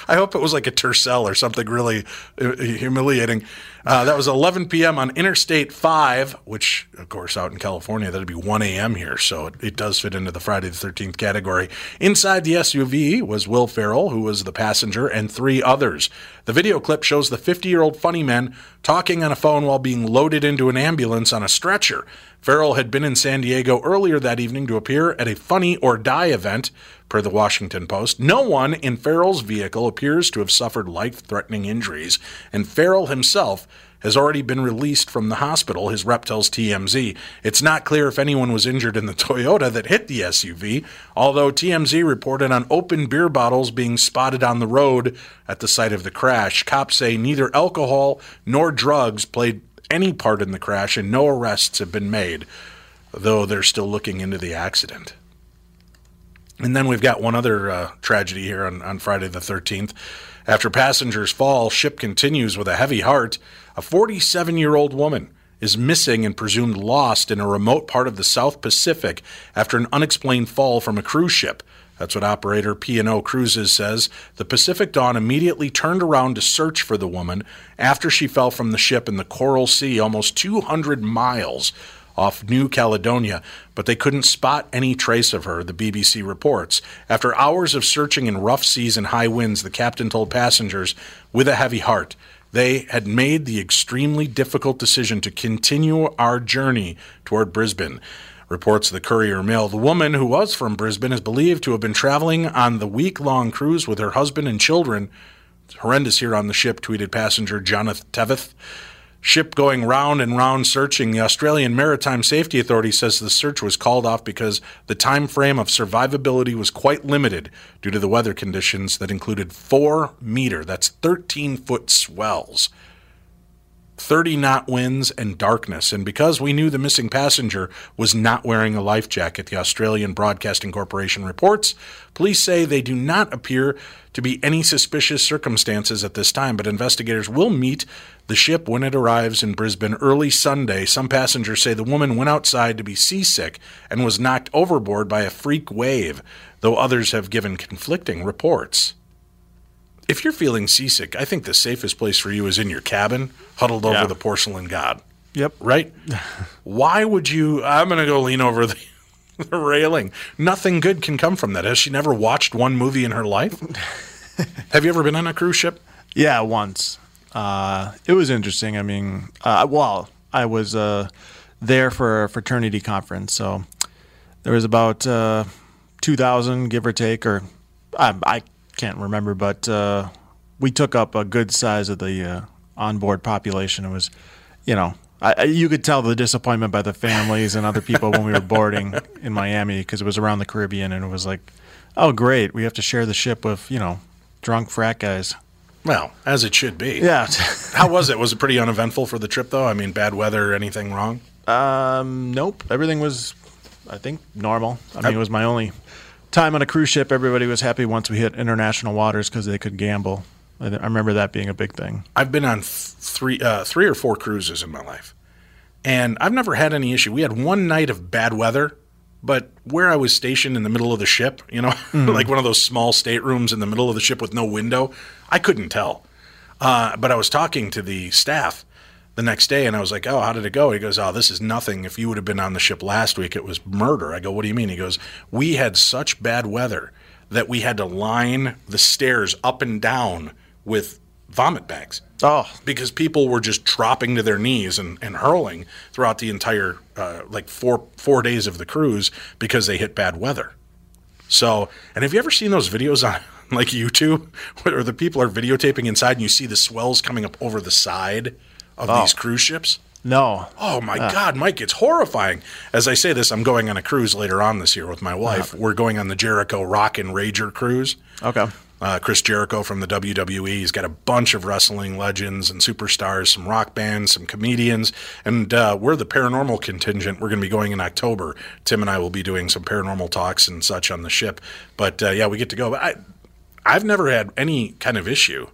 I hope it was like a Tercel or something really uh, humiliating. Uh, that was 11 p.m. on Interstate 5, which, of course, out in California, that'd be 1 a.m. here. So it, it does fit into the Friday the 13th category. Inside the SUV was Will Ferrell, who was the passenger, and three others. The video clip shows the 50 year old funny man talking on a phone while being loaded into an ambulance on a stretcher. Ferrell had been in San Diego earlier that evening to appear at a Funny or Die event, per the Washington Post. No one in Ferrell's vehicle appears to have suffered life threatening injuries, and Ferrell himself has already been released from the hospital, his rep tells TMZ. It's not clear if anyone was injured in the Toyota that hit the SUV, although TMZ reported on open beer bottles being spotted on the road at the site of the crash. Cops say neither alcohol nor drugs played any part in the crash, and no arrests have been made, though they're still looking into the accident. And then we've got one other uh, tragedy here on, on Friday the 13th. After passengers fall, ship continues with a heavy heart. A 47 year old woman is missing and presumed lost in a remote part of the South Pacific after an unexplained fall from a cruise ship. That's what operator P&O Cruises says. The Pacific Dawn immediately turned around to search for the woman after she fell from the ship in the Coral Sea almost 200 miles off New Caledonia, but they couldn't spot any trace of her, the BBC reports. After hours of searching in rough seas and high winds, the captain told passengers with a heavy heart they had made the extremely difficult decision to continue our journey toward Brisbane. Reports the Courier Mail. The woman, who was from Brisbane, is believed to have been traveling on the week long cruise with her husband and children. It's horrendous here on the ship, tweeted passenger Jonathan Tevith. Ship going round and round searching. The Australian Maritime Safety Authority says the search was called off because the time frame of survivability was quite limited due to the weather conditions that included four meter, that's 13 foot swells. 30 knot winds and darkness. And because we knew the missing passenger was not wearing a life jacket, the Australian Broadcasting Corporation reports, police say they do not appear to be any suspicious circumstances at this time, but investigators will meet the ship when it arrives in Brisbane early Sunday. Some passengers say the woman went outside to be seasick and was knocked overboard by a freak wave, though others have given conflicting reports if you're feeling seasick, I think the safest place for you is in your cabin, huddled over the porcelain god. Yep. Right? Why would you? I'm going to go lean over the, the railing. Nothing good can come from that. Has she never watched one movie in her life? Have you ever been on a cruise ship? Yeah, once. Uh, it was interesting. I mean, uh, well, I was uh, there for a fraternity conference, so there was about uh, two thousand, give or take, or I, I can't remember, but uh, we took up a good size of the uh, onboard population. It was, you know. I, you could tell the disappointment by the families and other people when we were boarding in Miami because it was around the Caribbean and it was like, oh great, we have to share the ship with you know drunk frat guys. Well, as it should be. Yeah. How was it? Was it pretty uneventful for the trip, though? I mean, bad weather, anything wrong? Um, nope. Everything was, I think, normal. I mean, it was my only time on a cruise ship. Everybody was happy once we hit international waters because they could gamble. I, I remember that being a big thing. I've been on th- three, uh, three or four cruises in my life, and I've never had any issue. We had one night of bad weather, but where I was stationed in the middle of the ship, you know, like one of those small staterooms in the middle of the ship with no window, I couldn't tell. Uh, but I was talking to the staff the next day, and I was like, "Oh, how did it go?" He goes, "Oh, this is nothing. If you would have been on the ship last week, it was murder." I go, "What do you mean?" He goes, "We had such bad weather that we had to line the stairs up and down with vomit bags." Oh, because people were just dropping to their knees and, and hurling throughout the entire uh, like four four days of the cruise because they hit bad weather. So, and have you ever seen those videos on like YouTube where the people are videotaping inside and you see the swells coming up over the side of Oh. these cruise ships? no. Oh my God, Mike, it's horrifying. As I say this, I'm going on a cruise later on this year with my wife. We're going on the Jericho Rock and Rager cruise. Okay. Uh, Chris Jericho from the WWE. He's got a bunch of wrestling legends and superstars, some rock bands, some comedians, and uh, we're the paranormal contingent. We're going to be going in October. Tim and I will be doing some paranormal talks and such on the ship. But uh, yeah, we get to go. But I, I've never had any kind of issue.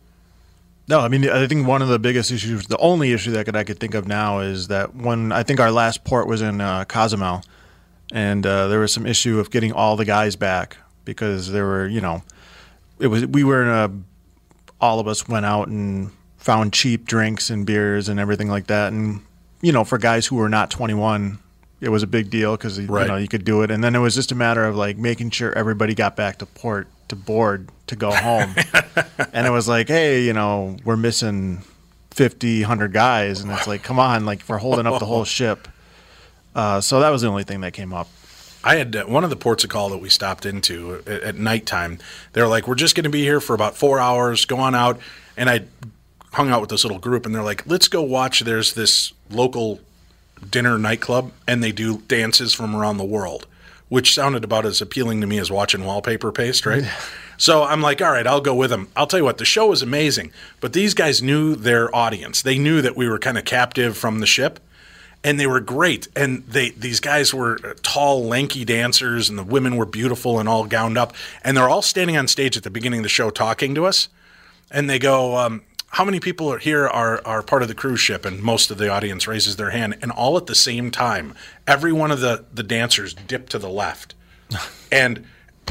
No, I mean, I think one of the biggest issues, the only issue that could, I could think of now is that when I think our last port was in uh, Cozumel, and uh, there was some issue of getting all the guys back because there were, you know, it was we were in a, all of us went out and found cheap drinks and beers and everything like that, and you know, for guys who were not 21, it was a big deal because Right. you know you could do it, and then it was just a matter of like making sure everybody got back to port to board to go home and it was like, hey, you know, we're missing 50, 100 guys. And it's like, come on, like, we're holding up the whole ship. Uh, so that was the only thing that came up. I had uh, one of the ports of call that we stopped into at, at nighttime. They were like, "We're just going to be here for about four hours. Go on out." And I hung out with this little group, and they're like, "Let's go watch." There's this local dinner nightclub, and they do dances from around the world, which sounded about as appealing to me as watching wallpaper paste, right? so I'm like, "All right, I'll go with them." I'll tell you what, the show was amazing, but these guys knew their audience. They knew that we were kind of captive from the ship and they were great. And they these guys were uh, tall, lanky dancers, and the women were beautiful and all gowned up. And they're all standing on stage at the beginning of the show talking to us. And they go, um, "How many people are here are are part of the cruise ship?" And most of the audience raises their hand. And all at the same time, every one of the the dancers dip to the left, and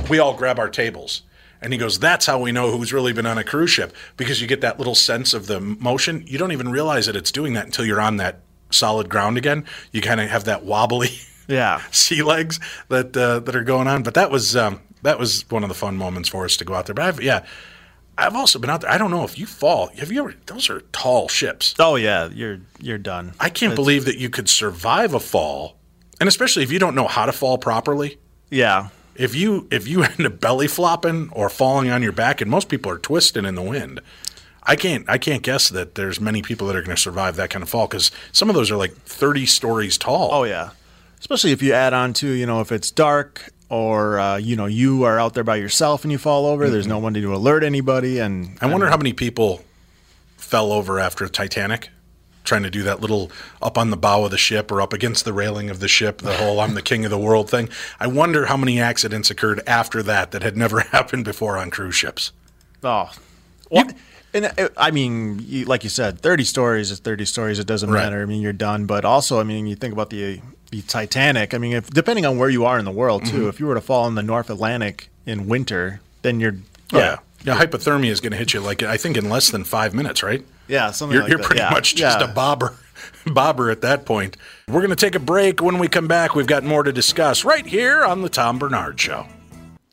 we all grab our tables. And he goes, That's how we know who's really been on a cruise ship because you get that little sense of the motion. You don't even realize that it's doing that until you're on that solid ground again, you kind of have that wobbly Yeah. sea legs that uh, that are going on. But that was um, that was one of the fun moments for us to go out there. But I've, yeah, I've also been out there. I don't know if you fall. Have you ever? Those are tall ships. Oh yeah, you're you're done. I can't believe that you could survive a fall, and especially if you don't know how to fall properly. Yeah. If you if you end up belly flopping or falling on your back, and most people are twisting in the wind, I can't I can't guess that there's many people that are going to survive that kind of fall because some of those are like 30 stories tall. Oh yeah. Especially if you add on to you know if it's dark or uh, you know you are out there by yourself and you fall over. There's no one to alert anybody. And I wonder how many people fell over after Titanic, trying to do that little up on the bow of the ship or up against the railing of the ship, the whole "I'm the king of the world" thing. I wonder how many accidents occurred after that that had never happened before on cruise ships. Oh, well, and uh, I mean, you, like you said, thirty stories is thirty stories. It doesn't Right. matter. I mean, you're done. But also, I mean, you think about the the Titanic. I mean, if depending on where you are in the world too, Mhm. if you were to fall in the North Atlantic in winter, then you're Oh, yeah. Yeah, hypothermia is going to hit you like I think in less than five minutes, right? Yeah, something You're, like you're pretty Yeah. much just Yeah. a bobber, bobber at that point. We're going to take a break. When we come back, we've got more to discuss right here on the Tom Barnard Show.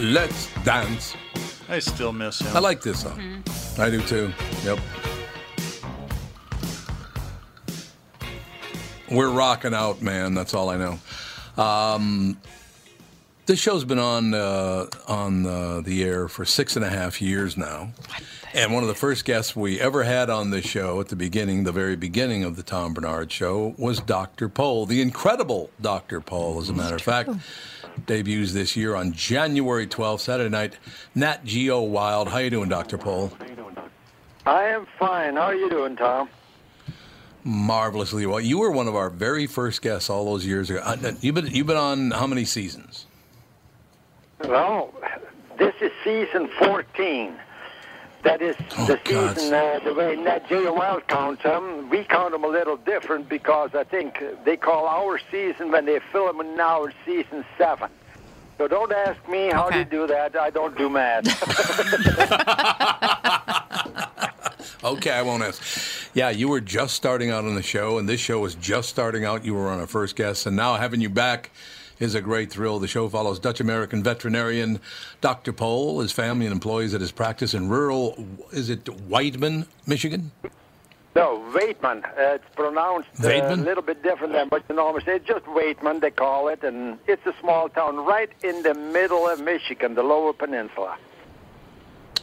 Let's dance. I still miss him. I like this song. I do too. Yep. We're rocking out, man. That's all I know. Um, this show's been on uh, on uh, the air for six and a half years now, and one of the first guests we ever had on this show at the beginning, the very beginning of the Tom Barnard Show, was Dr. Pol, the incredible Dr. Pol, as a matter of fact. Debuts this year on January 12th, Saturday night. Nat Geo Wild. How you doing, Dr. Pol? I am fine. How are you doing, Tom? Marvelously well. You were one of our very first guests all those years ago. Uh, You've been you've been on how many seasons? Well, this is season 14. That is the God. season, uh, the way Nat Geo Wild counts them. We count them a little different because I think they call our season when they film them now season seven. So don't ask me how they do that. I don't do math. Okay, I won't ask. Yeah, you were just starting out on the show, and this show was just starting out. You were on our first guest, and now having you back is a great thrill. The show follows Dutch American veterinarian Dr. Pol, his family, and employees at his practice in rural, is it Whiteman, Michigan? no, Weidman. Uh, it's pronounced uh, a little bit different than what you normally say. It's just Weidman, they call it. And it's a small town right in the middle of Michigan, the lower peninsula.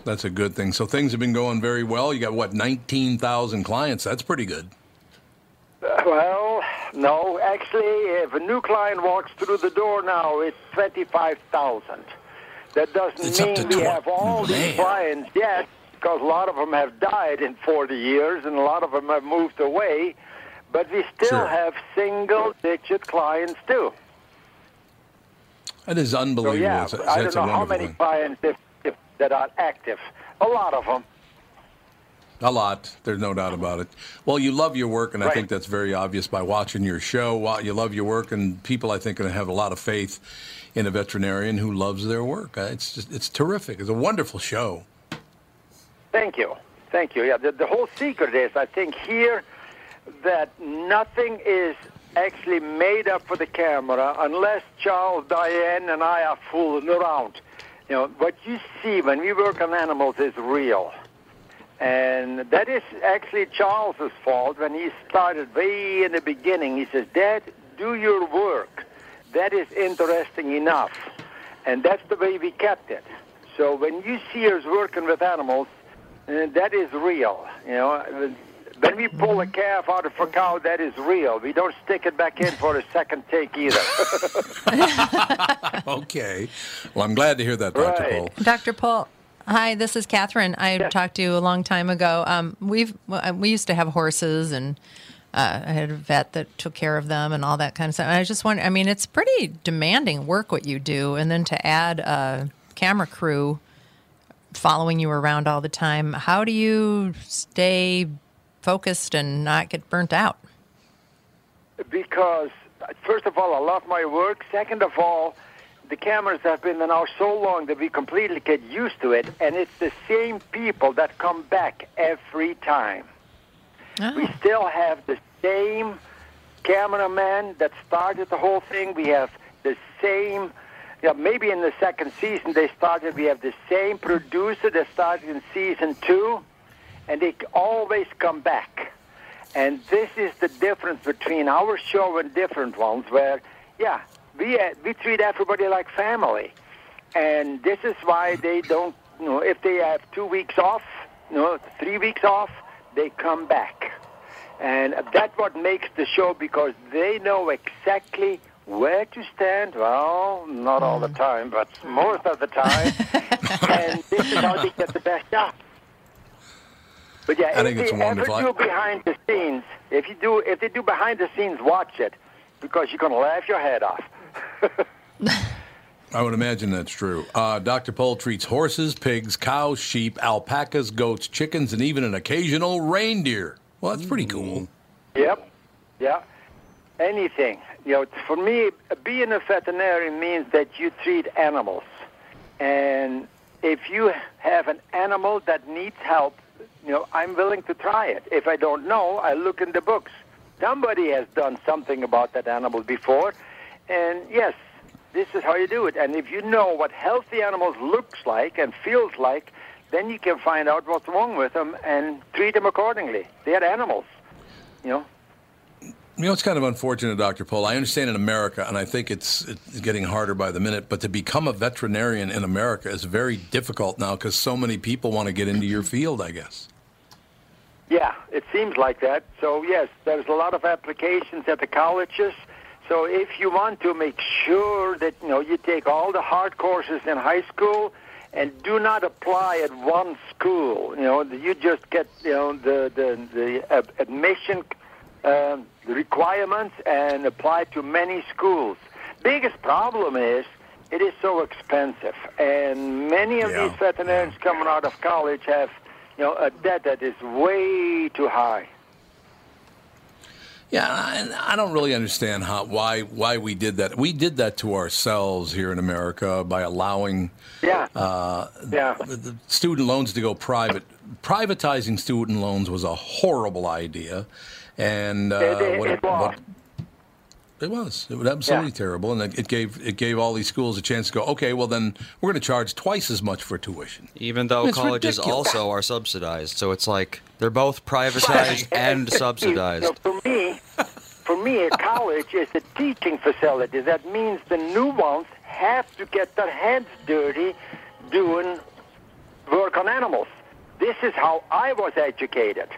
That's a good thing. So things have been going very well. You got what, 19,000 clients? That's pretty good. Well, no. Actually, if a new client walks through the door now, it's twenty-five thousand. That doesn't It's mean we have all these clients yet, because a lot of them have died in 40 years, and a lot of them have moved away. But we still Sure. have single-digit clients too. That is unbelievable. So yeah, It's I don't know how many thing. clients if, if, that are active. A lot of them. A lot. There's no doubt about it. Well, you love your work, and I think that's very obvious by watching your show. You love your work, and people, I think, are going to have a lot of faith in a veterinarian who loves their work. Uh, It's just, it's terrific. It's a wonderful show. Thank you. Thank you. Yeah, the, the whole secret is, I think, here that nothing is actually made up for the camera unless Charles, Diane, and I are fooling around. You know, what you see when we work on animals is real. And that is actually Charles's fault when he started way in the beginning. He says, Dad, do your work. That is interesting enough. And that's the way we kept it. So when you see us working with animals, uh, that is real. You know, when we pull a calf out of a cow, that is real. We don't stick it back in for a second take either. Okay. Well, I'm glad to hear that, Dr. Right. Pol. Dr. Pol, hi, this is Catherine. I talked to you a long time ago. Um, we've uh, we used to have horses, and uh, I had a vet that took care of them and all that kind of stuff. And I just wonder, I mean, it's pretty demanding work what you do, and then to add a camera crew following you around all the time. How do you stay focused and not get burnt out? because first of all, I love my work. Second of all, the cameras have been there now so long that we completely get used to it, and it's the same people that come back every time. We ah. still have the same cameraman that started the whole thing. We have the same. Yeah, maybe in the second season they started. We have the same producer that started in season two, and they always come back. And this is the difference between our show and different ones, where, yeah, we uh, we treat everybody like family, and this is why they don't. You know, if they have two weeks off, you know, three weeks off, they come back, and that's what makes the show because they know exactly where to stand. Well, not all the time, but most of the time, and this is how they get the best job. But yeah, I if they wonderful. ever do behind the scenes, if you do, if they do behind the scenes, watch it because you're gonna laugh your head off. I would imagine that's true. Uh, Dr. Pol treats horses, pigs, cows, sheep, alpacas, goats, chickens, and even an occasional reindeer. Well, that's pretty cool. Yep. Yeah. Anything. You know, for me, being a veterinarian means that you treat animals. And if you have an animal that needs help, you know, I'm willing to try it. If I don't know, I look in the books. Somebody has done something about that animal before. And yes, this is how you do it. And if you know what healthy animals looks like and feels like, then you can find out what's wrong with them and treat them accordingly. They're animals, you know. You know, it's kind of unfortunate, Dr. Pol. I understand in America, and I think it's, it's getting harder by the minute, but to become a veterinarian in America is very difficult now because so many people want to get into your field, I guess. Yeah, it seems like that. So yes, there's a lot of applications at the colleges. So if you want to make sure that you know you take all the hard courses in high school and do not apply at one school. You know, you just get you know the the the admission um, requirements and apply to many schools. Biggest problem is it is so expensive, and many of these veterinarians coming out of college have you know a debt that is way too high. Yeah, and I don't really understand how why why we did that. We did that to ourselves here in America by allowing Yeah. uh, Yeah. the, the student loans to go private. Privatizing student loans was a horrible idea, and uh, It- it- what, it was. what- it was it was absolutely Yeah. terrible, and it, it gave it gave all these schools a chance to go. Okay, well then we're going to charge twice as much for tuition. Even though It's colleges ridiculous. also are subsidized, so it's like they're both privatized and subsidized. Know, for me, for me, a college is a teaching facility. That means the new ones have to get their hands dirty doing work on animals. This is how I was educated.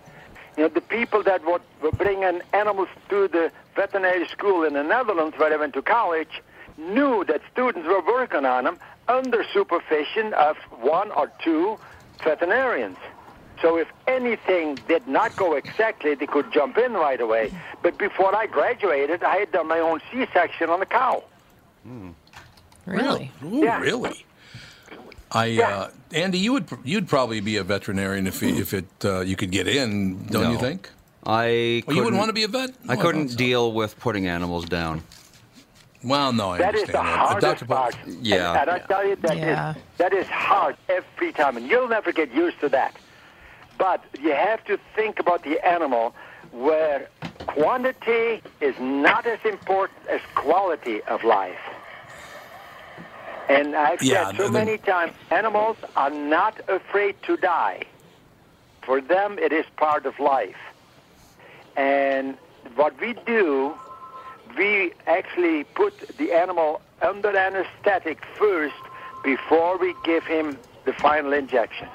You know, the people that would, were bringing animals to the veterinary school in the Netherlands where I went to college knew that students were working on them under supervision of one or two veterinarians. So if anything did not go exactly, they could jump in right away. But before I graduated, I had done my own C-section on a cow. Really? Ooh, really? I uh, Andy, you would you'd probably be a veterinarian if you- if it uh, you could get in, don't you think? I Well, you wouldn't want to be a vet? I couldn't don't. deal with putting animals down. Well, no, I That is understand the that. Hardest Dr. Pol- part. Yeah. And, and I tell you, that is Yeah. that is hard every time, and you'll never get used to that. But you have to think about the animal where quantity is not as important as quality of life. And I've Yeah, said so the- many times, animals are not afraid to die. For them, it is part of life. And what we do, we actually put the animal under anesthetic first before we give him the final injection.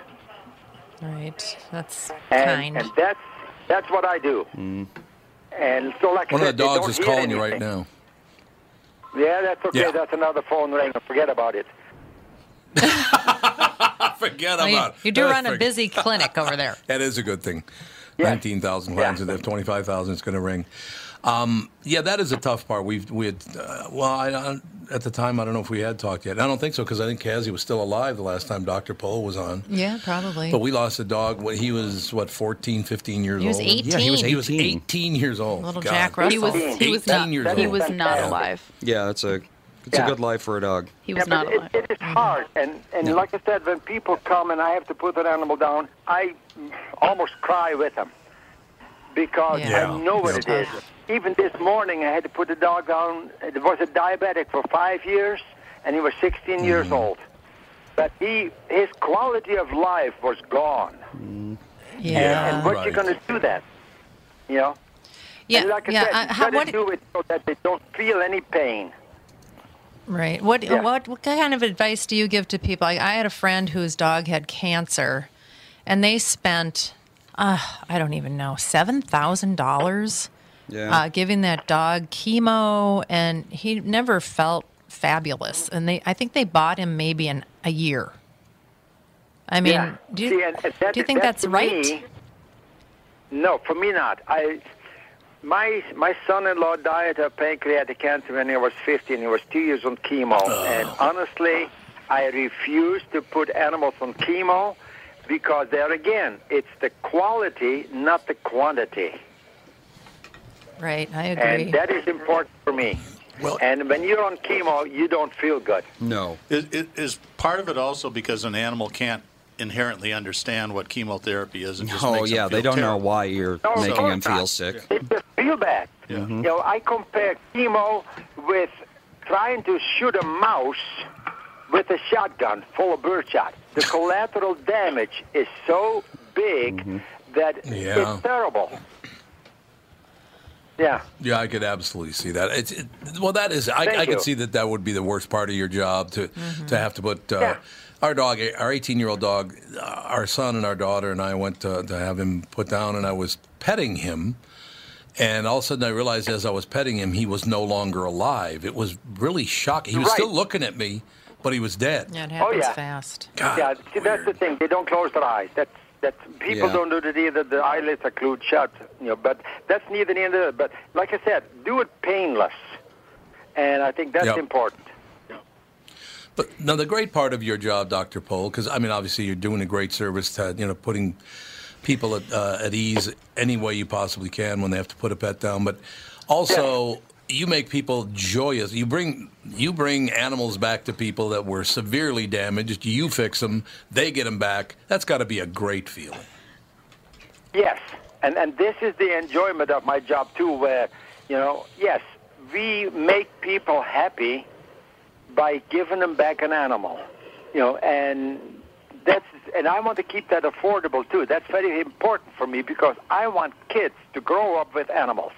Right. That's And, kind. and that's that's what I do. Mm. And so, like One I of the dogs is hear calling you right now. Yeah, that's okay. Yeah. That's another phone ring. Forget about it. Forget Well, you, about you do run a busy clinic over there. That is a good thing. Yeah. 19,000 lines and if 25,000 is going to ring. Um, yeah, that is a tough part. We've we had uh, well, I, I, at the time I don't know if we had talked yet. I don't think so because I think Cassie was still alive the last time Dr. Polo was on. Yeah, probably. But we lost a dog when he was what 14, 15 years He was old. Yeah, he was 18. he was 18 years old. Little God. Jack Russell. He was he was 18 not years old. he was not fantastic. alive. Yeah, it's a it's Yeah. a good life for a dog. He was yeah, not alive. it, it is hard, and and like I said, when people come and I have to put an animal down, I almost cry with them because Yeah. I know what it is. Even this morning, I had to put the dog down. It was a diabetic for five years, and he was 16 years Mm-hmm. old. But he his quality of life was gone. yeah. and what Right. you going to do that? You know. yeah. And like I yeah. said, uh, you how, gotta what, do it so that they don't feel any pain. Right. What Yeah. what what kind of advice do you give to people? I, I had a friend whose dog had cancer, and they spent, uh, I don't even know, seven thousand dollars, Yeah. uh, giving that dog chemo, and he never felt fabulous. And they, I think they bought him maybe in a year. I mean, yeah. do you See, and, and that, do you think that that's to right? me- no, for me not. I my my son-in-law died of pancreatic cancer when he was 15. He was two years on chemo, and honestly, I refuse to put animals on chemo because there again, it's the quality, not the quantity, Right. I agree. and that is important for me. Well- and when you're on chemo, you don't feel good. No. Is, is- is part of it also because an animal can't inherently understand what chemotherapy is and just Oh makes them yeah, they feel don't know why you're No, making them feel not. sick. They just feel bad. Yeah. Mm-hmm. You know, I compare chemo with trying to shoot a mouse with a shotgun full of birdshot. The collateral damage is so big mm-hmm. that Yeah. it's terrible. Yeah. Yeah, I could absolutely see that. It's it, well, that is. I, Thank I could see that that would be the worst part of your job to to have to put uh, Yeah. our dog, our 18 year old dog, uh, our son and our daughter and I went to, to have him put down, and I was petting him, and all of a sudden I realized as I was petting him, he was no longer alive. It was really shocking. He was Right. still looking at me, but he was dead. yeah, it happens yeah. fast. God, yeah. See, that's the thing. They don't close their eyes. That's that people Yeah. don't do that either. The eyelids are glued shut. You know, but that's neither near there. But like I said, do it painless, and I think that's Yep. important. But now the great part of your job, Dr. Pol, because I mean, obviously you're doing a great service to you know putting people at, uh, at ease any way you possibly can when they have to put a pet down. But also, you make people joyous. You bring you bring animals back to people that were severely damaged. You fix them, they get them back. That's got to be a great feeling. Yes, and and this is the enjoyment of my job too, where you know, yes, we make people happy by giving them back an animal, you know, and that's and I want to keep that affordable too. That's very important for me because I want kids to grow up with animals.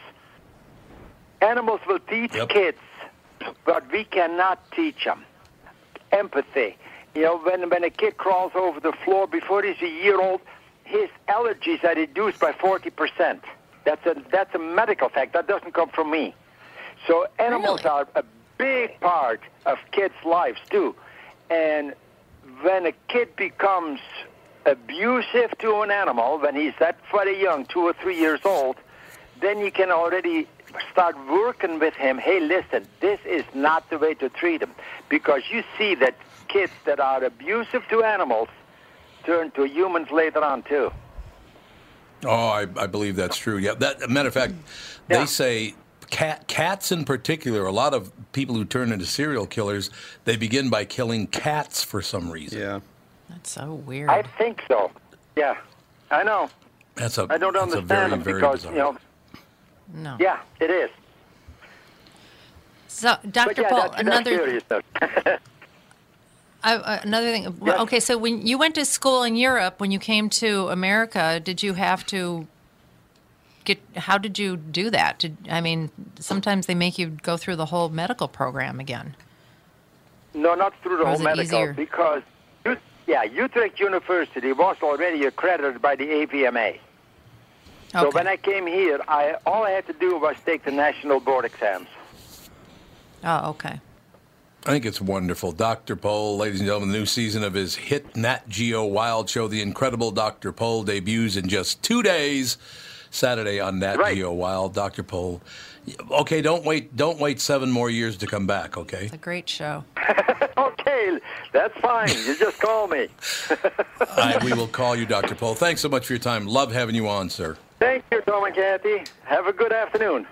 Animals will teach Yep. kids what we cannot teach them. Empathy. You know, when when a kid crawls over the floor before he's a year old, his allergies are reduced by 40%. That's a that's a medical fact. That doesn't come from me. So animals are a big part of kids' lives too. And when a kid becomes abusive to an animal, when he's that very young, two or three years old, then you can already start working with him. Hey, listen, this is not the way to treat him. Because you see that kids that are abusive to animals turn to humans later on too. Oh, I, I believe that's true. Yeah, that a matter of fact, they say cat cats in particular. A lot of people who turn into serial killers, they begin by killing cats for some reason. Yeah, that's so weird. I think so. Yeah, I know. That's a I don't that's a understand very them very because bizarre. you know. No. Yeah, it is. So, Dr. Yeah, Pol, that's, another uh, another thing. Okay, so when you went to school in Europe, when you came to America, did you have to get? How did you do that? Did, I mean, sometimes they make you go through the whole medical program again. No, not through the whole medical easier? because yeah, Utrecht University was already accredited by the AVMA. So when I came here, I all I had to do was take the national board exams. Oh, okay. I think it's wonderful. Dr. Pol, ladies and gentlemen, the new season of his hit Nat Geo Wild show, The Incredible Dr. Pol, debuts in just two days. Saturday on Nat Geo Wild. Dr. Pol. Okay, don't wait. Don't wait seven more years to come back. Okay. It's a great show. okay, that's fine. You just call me. I, we will call you, Dr. Pol. Thanks so much for your time. Love having you on, sir. Thank you, Tom and Kathy. Have a good afternoon.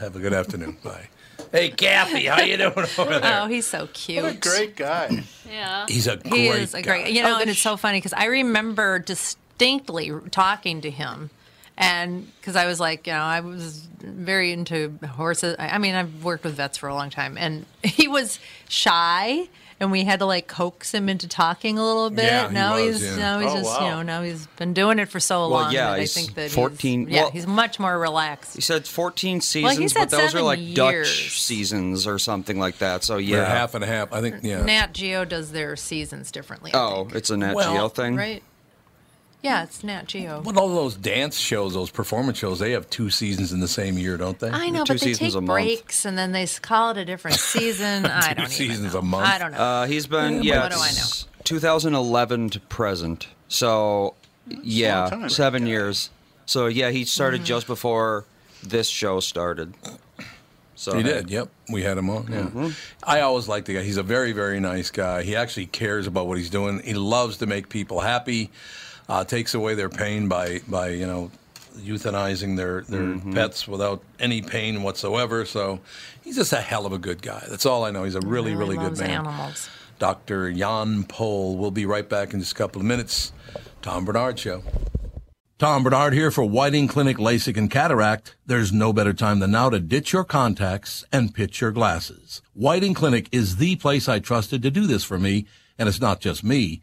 Have a good afternoon. Bye. Hey, Kathy, how you doing over there? Oh, he's so cute. What a great guy. Yeah. He's a He great is a guy. great. You know, and it's oh, so funny because I remember distinctly talking to him, and because I was like, you know, I was very into horses. I I mean, I've worked with vets for a long time, and he was shy. And we had to like coax him into talking a little bit. Yeah, he now was, he's yeah. now he's Oh, just you know now he's been doing it for so Well, long. yeah, that I think that 14 He's, yeah, well- he's much more relaxed. He said 14 seasons, he said but those are like years. Dutch seasons or something like that. So yeah, They're half and half. I think. Yeah. Nat Geo does their seasons differently. I Oh, it's a Nat Well, Geo thing. Right. Yeah, it's Nat Geo. But all those dance shows, those performance shows, they have two seasons in the same year, don't they? I know, but they take breaks and then they call it a different season. I Two don't even seasons know. a month. I don't know. Uh, he's been Yeah, yeah, what do I know? 2011 to present. So yeah, seven years. So yeah, he started Mm-hmm. just before this show started. So he hey. did. Yep, we had him on. Yeah, Mhm. I always like the guy. He's a very, very nice guy. He actually cares about what he's doing. He loves to make people happy. Uh, takes away their pain by by you know euthanizing their their Mhm. pets without any pain whatsoever. So he's just a hell of a good guy. That's all I know. He's a really, really, good loves man. animals. Dr. Jan Pol. We'll be right back in just a couple of minutes. Tom Barnard Show. Tom Barnard here for Whiting Clinic LASIK and Cataract. There's no better time than now to ditch your contacts and pitch your glasses. Whiting Clinic is the place I trusted to do this for me, and it's not just me.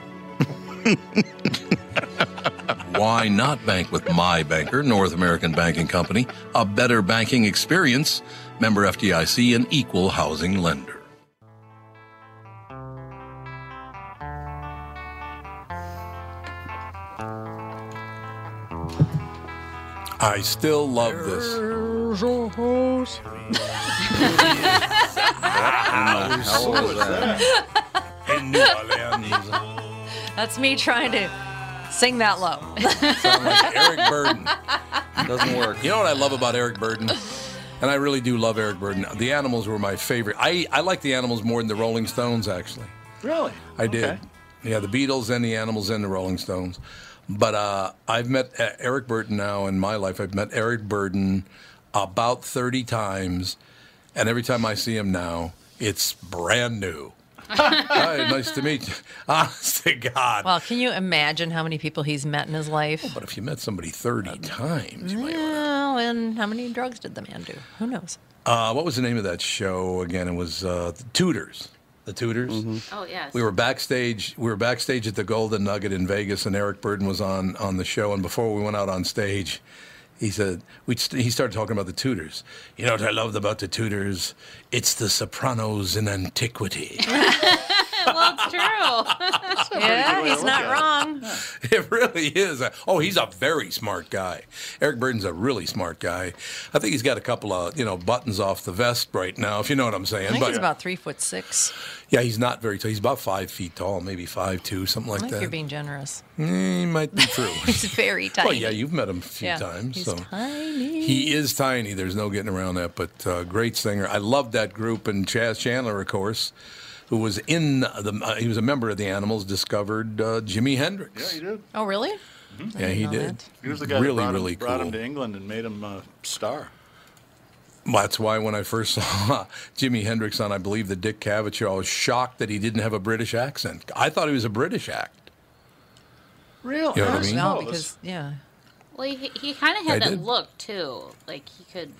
Why not bank with my banker, North American Banking Company? A better banking experience. Member FDIC, an equal housing lender. I still love this. How was that? In New Orleans. That's me trying to sing that low. Sound like Eric Burdon. Doesn't work. You know what I love about Eric Burdon? And I really do love Eric Burdon. The Animals were my favorite. I, I like the Animals more than the Rolling Stones, actually. Really? I did. Okay. Yeah, the Beatles and the Animals and the Rolling Stones. But uh, I've met uh, Eric Burdon now in my life. I've met Eric Burdon about 30 times. And every time I see him now, it's brand new. Hi, nice to meet you. Honest to God. Well, can you imagine how many people he's met in his life? But if you met somebody 30 times, Well, and how many drugs did the man do? Who knows? Uh, what was the name of that show again? It was uh, the Tudors. The Tudors. Oh yes. We were backstage. We were backstage at the Golden Nugget in Vegas, and Eric Burdon was on on the show. And before we went out on stage, he said we he started talking about the Tudors. You know what I loved about the Tudors? It's the Sopranos in antiquity. well, it's true. yeah, he's not wrong. It really is. Oh, he's a very smart guy. Eric Burdon's a really smart guy. I think he's got a couple of you know buttons off the vest right now, if you know what I'm saying. I think but he's about three foot six. yeah, he's not very tall. He's about five feet tall, maybe five two, something I like think that. you're being generous. Eh, might be true. He's very tiny. Well, yeah, you've met him a few Yeah, times. he's so tiny. he is tiny. There's no getting around that. But uh, great singer. I loved that group. And Chas Chandler, of course, who was in the. Uh, he was a member of the Animals. Discovered uh, Jimi Hendrix. Yeah, he did. Oh, really? Yeah, he did. that. He was the guy really, that brought, really him, brought him to England and made him a star. That's why when I first saw Jimi Hendrix on, I believe the Dick Cavett show, I was shocked that he didn't have a British accent. I thought he was a British act. Really? You know what I mean? No, because yeah. Well, he, he kind of I had that did. look too. Like he could.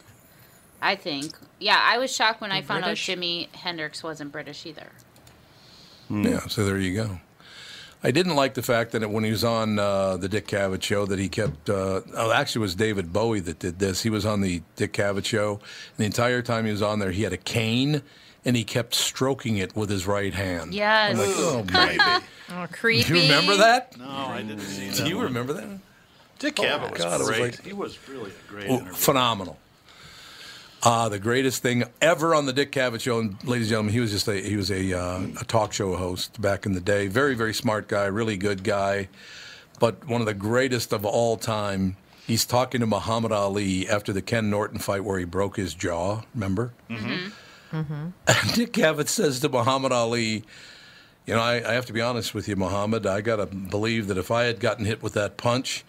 I think. Yeah, I was shocked when I found British? out Jimi Hendrix wasn't British either. Yeah, so there you go. I didn't like the fact that when he was on uh, the Dick Cavett show that he kept. Uh, oh, actually, it was David Bowie that did this. He was on the Dick Cavett show. And the entire time he was on there, he had a cane and he kept stroking it with his right hand. Yes. I'm like, oh, baby. Oh, creepy. Do you remember that? No, I didn't see that. Do you one. remember that? Dick Oh, Cavett my was God, it was great. like- he was really a great Oh, phenomenal. Uh, the greatest thing ever on the Dick Cavett show, and ladies and gentlemen, he was just a he was a, uh, a talk show host back in the day. Very very smart guy, really good guy, but one of the greatest of all time. He's talking to Muhammad Ali after the Ken Norton fight where he broke his jaw. Remember? Mm-hmm. And Dick Cavett says to Muhammad Ali, "You know, I, I have to be honest with you, Muhammad. I gotta believe that if I had gotten hit with that punch,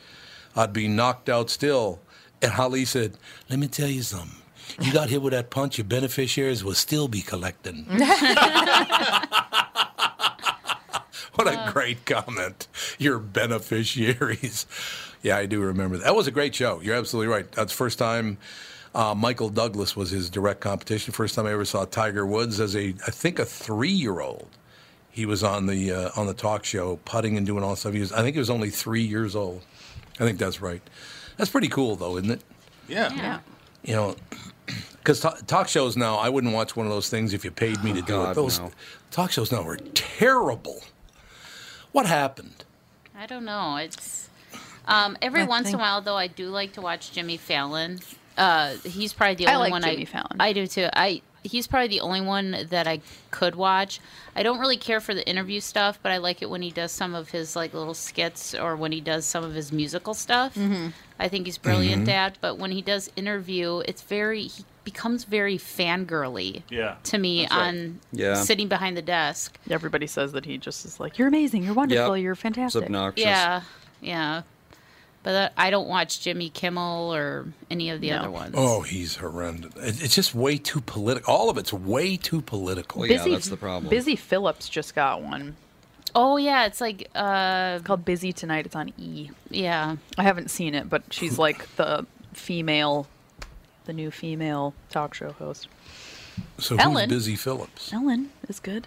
I'd be knocked out still." And Ali said, "Let me tell you something. You got hit with that punch, your beneficiaries will still be collecting." what a great comment. Your beneficiaries. Yeah, I do remember that. That was a great show. You're absolutely right. That's the first time uh, Michael Douglas was his direct competition. First time I ever saw Tiger Woods as a, I think, a three-year-old. He was on the uh, on the talk show, putting and doing all that stuff. He was, I think, he was only three years old. I think that's right. That's pretty cool, though, isn't it? Yeah. Yeah. You know, because talk shows now, I wouldn't watch one of those things if you paid me to do it. Those no. talk shows now are terrible. What happened? I don't know. It's um, every I once in a while though. I do like to watch Jimmy Fallon. Uh, he's probably the only I only like one Jimmy I Fallon. I do too. I he's probably the only one that I could watch. I don't really care for the interview stuff, but I like it when he does some of his like little skits or when he does some of his musical stuff. Mm-hmm. I think he's brilliant at. But when he does interview, it's very he becomes very fangirly Yeah. to me That's right. on Yeah. sitting behind the desk. Everybody says that he just is like, "You're amazing. You're wonderful. Yep. You're It's fantastic." obnoxious. Yeah, yeah. But uh, I don't watch Jimmy Kimmel or any of the No. other ones. Oh, he's horrendous. It's just way too political. All of it's way too political. Well, yeah, that's the problem. Busy Phillips just got one. Oh yeah, it's like uh, It's called Busy Tonight. It's on E. yeah. I haven't seen it, but she's like the female, the new female talk show host. So Ellen. who's Busy Phillips? Ellen is good.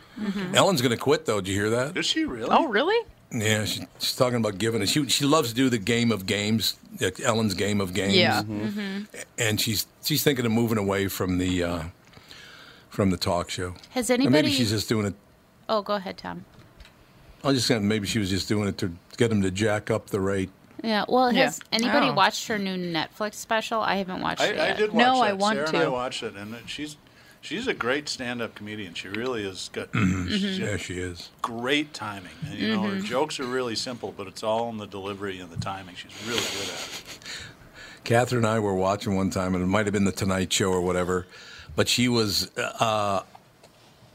Ellen's going to quit though. Did you hear that? Is she really? Oh, really? Yeah, she, she's talking about giving it. She she loves to do the game of games, like Ellen's game of games. Yeah. Mm-hmm. and she's she's thinking of moving away from the uh, from the talk show. Has Or anybody? maybe she's just doing it. Oh, go ahead, Tom. I was just saying maybe she was just doing it to get him to jack up the rate. Yeah. Well, Yeah. has anybody Oh. watched her new Netflix special? I haven't watched it I, I did watch No, that. I want Sarah and I watched it, and she's she's a great stand-up comedian. She really is good. Mm-hmm. She's Yeah, got she is. great timing. And, you know, her Mm-hmm. jokes are really simple, but it's all in the delivery and the timing. She's really good at it. Catherine and I were watching one time, and it might have been the Tonight Show or whatever, but she was uh,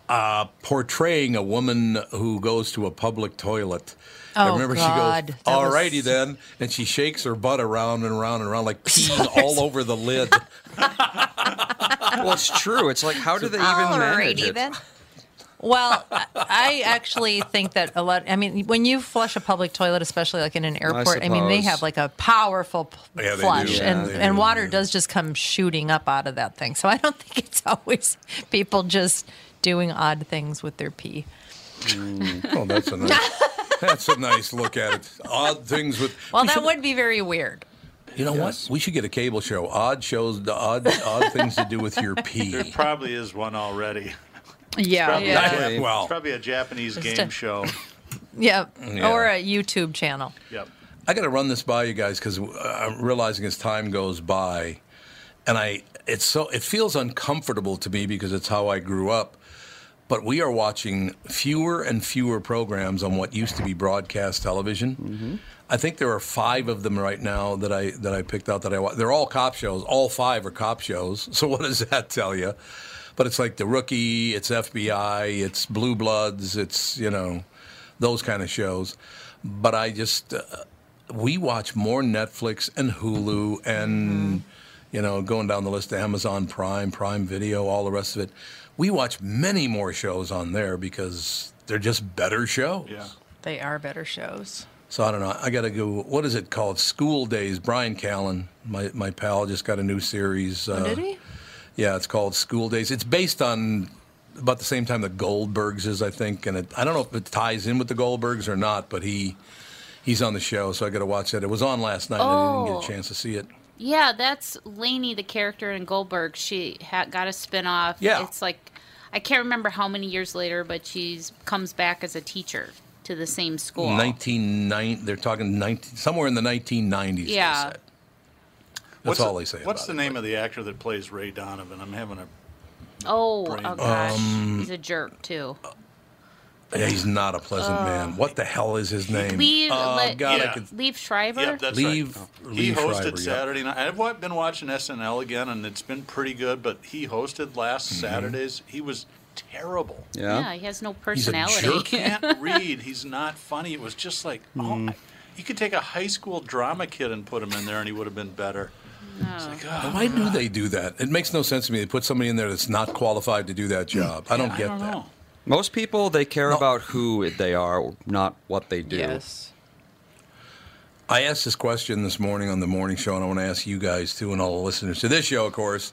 uh, portraying a woman who goes to a public toilet. I Oh, remember God. she goes, That was- "Alrighty then," and she shakes her butt around and around and around like peeing all over the lid. well, it's true. It's like, how do they even manage Alrighty it? then. Well, I- I actually think that a lot. I mean, when you flush a public toilet, especially like in an airport, I, mean, they have like a powerful p- Yeah, flush, do. and Yeah, and do, water yeah. does just come shooting up out of that thing. So I don't think it's always people just doing odd things with their pee. oh, that's a nice, that's a nice look at it. Odd things with. Well, we that should- would be very weird. You know what? We should get a cable show. Odd shows, the odd odd things to do with your pee. There probably is one already. Yeah. Probably, Yeah. A, Jap- Well. it's probably a Japanese Just game a- show. Yeah, Yeah. or a YouTube channel. Yep. I got to run this by you guys because I'm realizing as time goes by, and I it's so it feels uncomfortable to me because it's how I grew up. But we are watching fewer and fewer programs on what used to be broadcast television. I think there are five of them right now that I that I picked out that I watch. They're all cop shows. All five are cop shows. So what does that tell you? But it's like the rookie, it's FBI, it's Blue Bloods, it's you know those kind of shows. But I just uh, we watch more Netflix and Hulu and you know going down the list to Amazon Prime, Prime Video, all the rest of it. We watch many more shows on there because they're just better shows. Yeah. They are better shows. So I don't know. I got to go. What is it called? School Days. Bryan Callen, my my pal, just got a new series. Oh, uh, did he? Yeah, it's called School Days. It's based on about the same time the Goldbergs is, I think, and it, I don't know if it ties in with the Goldbergs or not, but he he's on the show, so I got to watch that. It was on last night. and I didn't Oh. get a chance to see it. Yeah, that's Lainey, the character in Goldberg. She ha- got a spin-off. Yeah. It's like I can't remember how many years later, but she comes back as a teacher to the same school. 1990. They're talking 19, somewhere in the 1990s. Yeah. said. That's What's all the, they say. What's about the it. name of the actor that plays Ray Donovan? I'm having a. Oh, Brain- oh gosh, Um, he's a jerk too. Yeah, he's not a pleasant uh, man. What the hell is his name? Leave, um, Oh, let, God, I could. Liev Schreiber. Yep, that's Liev- oh. right. he Liev hosted Schreiber, yeah. Saturday night. I've been watching SNL again, and it's been pretty good. But he hosted last Mm-hmm. Saturdays. He was terrible. yeah. yeah, he has no He's a personality. jerk. Can't read. He's not funny. It was just like, oh, mm-hmm. you could take a high school drama kid and put him in there, and he would have been better. It's like, oh, Why do they do that? It makes no sense to me. They put somebody in there that's not qualified to do that hmm. job. I don't I get don't that. know. Most people they care about who they are, not what they do. Yes. I asked this question this morning on the morning show, and I want to ask you guys too, and all the listeners to this show, of course.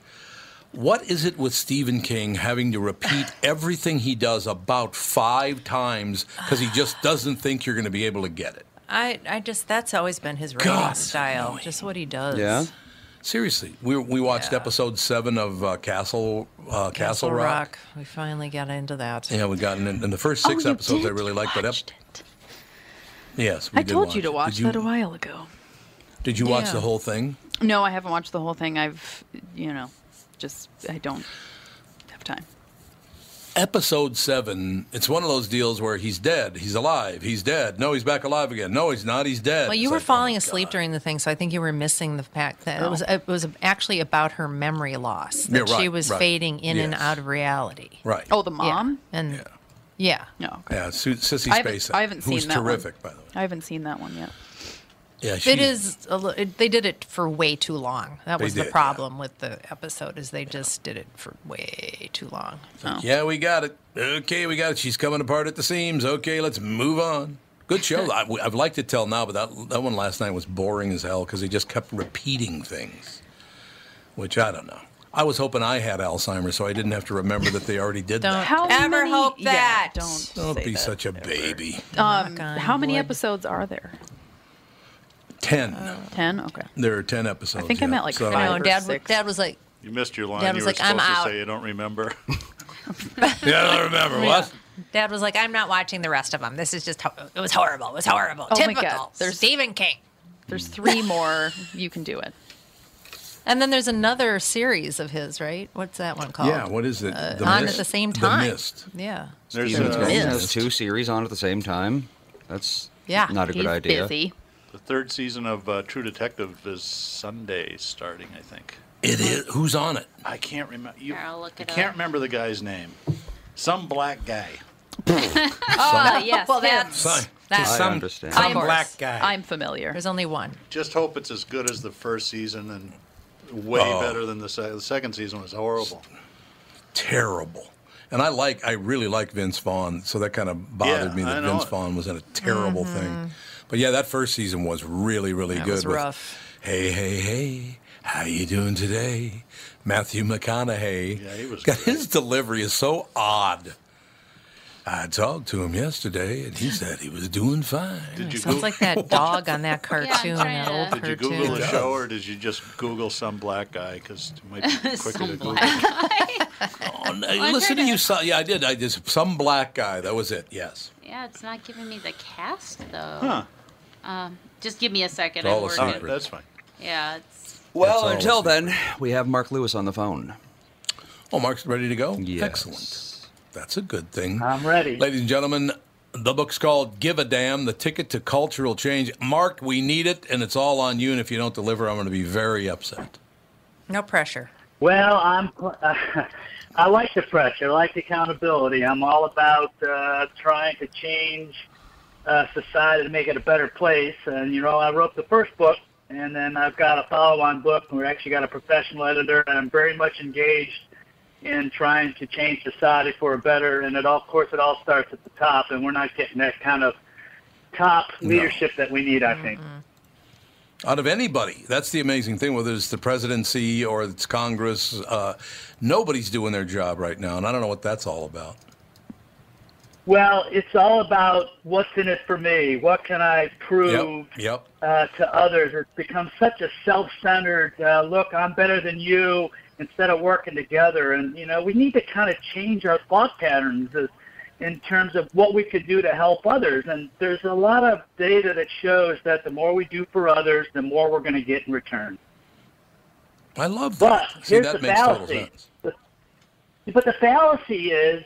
What is it with Stephen King having to repeat everything he does about five times because he just doesn't think you're going to be able to get it? I, I just that's always been his writing God, style, annoying. just what he does. Yeah. Seriously, we we watched episode seven of uh, Castle uh, Castle, Rock. We finally got into that. Yeah, we got in, in the first six Oh, you episodes. I really liked, but ep- it. yes, we I did told watch you to watch you, that a while ago. Did you watch Yeah. the whole thing? No, I haven't watched the whole thing. I've, you know, just I don't have time. Episode seven, it's one of those deals where he's dead, he's alive, he's dead. No, he's back alive again. No, he's not. He's dead. Well, you It's were like, oh, falling oh, asleep God. during the thing, so I think you were missing the fact that it was Oh. it was actually about her memory loss. Yeah, That she was right. fading in and out of reality. Right. Oh, the mom? Yeah. And yeah. No, Yeah, Su- Sissy I haven't, Spacek, I haven't who's seen that terrific, one. by the way. I haven't seen that one yet. Yeah, she It is. A, it, they did it for way too long. That was did, the yeah. problem with the episode. Is they just did it for way too long. Oh. Yeah, we got it. Okay, we got it. She's coming apart at the seams. Okay, let's move on. Good show. I, I've liked it till now, but that that one last night was boring as hell because he just kept repeating things, which I don't know. I was hoping I had Alzheimer's, so I didn't have to remember that they already did Don't that. How ever many- hope yeah, that. don't Don't say be that such a ever. baby. Um, how many wood. episodes are there? Ten. Ten. Okay. there are ten episodes. I think I'm yeah. at, like, So- I five. know. or Dad, six. Dad was like, You missed your line. Dad you was were like, supposed "I'm to out." say you don't remember. Yeah, I don't remember what. Dad was like, I'm not watching the rest of them. This is just, ho- it was horrible. It was horrible. Oh my Typical. God, there's- Stephen King. There's three more. You can do it. And then there's another series of his, right? What's that one called? Yeah, what is it? Uh, The on Mist? at the same time. The time. Mist. Yeah. There's Steven Spielberg Mist. has two series on at the same time. That's Yeah, not a good He's idea. busy. The third season of uh, True Detective is Sunday starting, I think. It is. Who's on it? I can't remember. You, Here, I'll look I it can't up. remember the guy's name. Some black guy. Oh, yes. Well, that's, Sorry. that's I Some- understand. Of I'm course. black guy. I'm familiar. There's only one. Just hope it's as good as the first season and way Oh. better than the, se- the second season was horrible. terrible. And I like, I really like Vince Vaughn, so that kind of bothered Yeah, me I that know Vince it. Vaughn was in a terrible thing. But yeah, that first season was really, really That good. was with, rough. Hey, hey, hey, how you doing today? Matthew McConaughey. Yeah, he was God, great. his delivery is so odd. I talked to him yesterday, and he said he was doing fine. Did you Sounds Goog- like that dog on that cartoon, trying that old to- Did you. Google the show or did you just Google some black guy? Because it might be quicker to Some Google. black guy. Oh, no, listen to you. So, yeah, I did. I just some black guy. That was it. Yes. yeah, it's not giving me the cast though. Huh. Um, just give me a second. It's all I'm a working. Secret. that's fine. Yeah, it's Well, all until then, we have Mark Lewis on the phone. Oh, Mark's ready to go? Yes. Excellent. That's a good thing. I'm ready. Ladies and gentlemen, the book's called Give a Damn The Ticket to Cultural Change. Mark, we need it, and it's all on you. And if you don't deliver, I'm going to be very upset. No pressure. Well, I'm. I like the pressure. I like the accountability. I'm all about uh, trying to change uh, society to make it a better place. And you know, I wrote the first book, and then I've got a follow-on book. And we actually got a professional editor, and I'm very much engaged in trying to change society for a better. And it all, of course, it all starts at the top, and we're not getting that kind of top No. leadership that we need. I think. Out of anybody. That's the amazing thing, whether it's the presidency or it's Congress. Uh, nobody's doing their job right now, and I don't know what that's all about. Well, it's all about what's in it for me. What can I prove Yep. Yep. uh, to others? It's become such a self-centered uh, look. I'm better than you. Instead of working together, and you know, we need to kind of change our thought patterns as, in terms of what we could do to help others. And there's a lot of data that shows that the more we do for others, the more we're going to get in return. I love But that. See, here's that the makes total fallacy. sense. But the fallacy is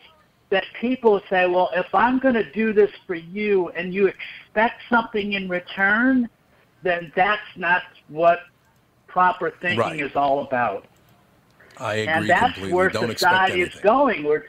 that people say, well, if I'm going to do this for you and you expect something in return, then that's not what proper thinking Right. is all about. I agree and that's completely. where Don't society is going. Where,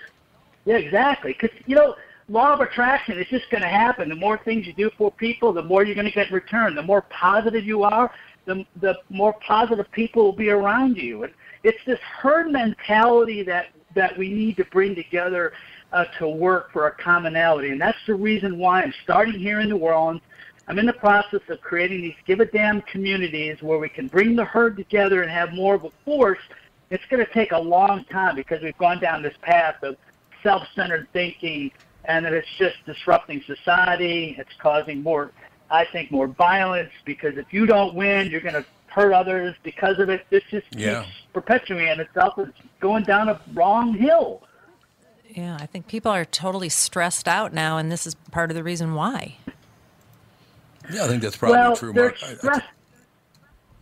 yeah, exactly. Because, you know, law of attraction is just going to happen. The more things you do for people, the more you're going to get in return. The more positive you are, the, the more positive people will be around you. And it's this herd mentality that, that we need to bring together uh, to work for a commonality. And that's the reason why I'm starting here in New Orleans. I'm in the process of creating these give a damn communities where we can bring the herd together and have more of a force. It's going to take a long time because we've gone down this path of self-centered thinking and that it's just disrupting society. It's causing more, I think, more violence because if you don't win, you're going to hurt others because of it. This just Yeah. keeps perpetuating itself. It's going down a wrong hill. Yeah, I think people are totally stressed out now, and this is part of the reason why. Yeah, I think that's probably well, true, they're Mark. I- I- stressed.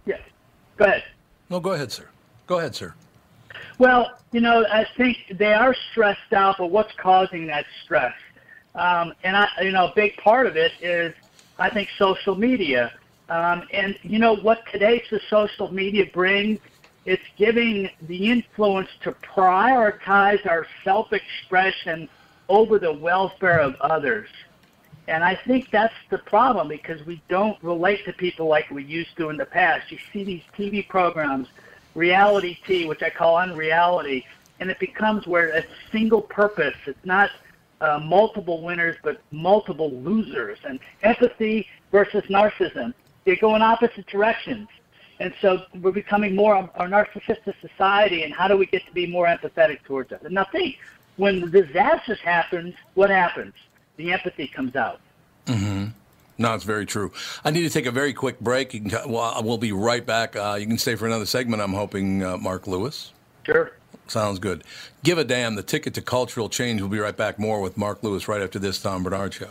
Yeah, go ahead. no, go ahead, sir. Go ahead, sir. Well, you know, I think they are stressed out, but what's causing that stress? Um, and I, you know, a big part of it is, I think, social media. Um, and you know what today's the social media brings? It's giving the influence to prioritize our self-expression over the welfare of others. And I think that's the problem because we don't relate to people like we used to in the past. You see these TV programs, reality T, which I call unreality, and it becomes where it's single purpose. It's not uh, multiple winners, but multiple losers. And empathy versus narcissism, they go in opposite directions. And so we're becoming more a narcissistic society, and how do we get to be more empathetic towards others? Now think, when the disasters happens, what happens? The empathy comes out. Mm-hmm. No, it's very true. I need to take a very quick break. You can, well, we'll be right back. Uh, you can stay for another segment. I'm hoping, uh, Mark Lewis. Sure. Sounds good. Give a damn. The ticket to cultural change. We'll be right back. More with Mark Lewis right after this Tom Barnard show.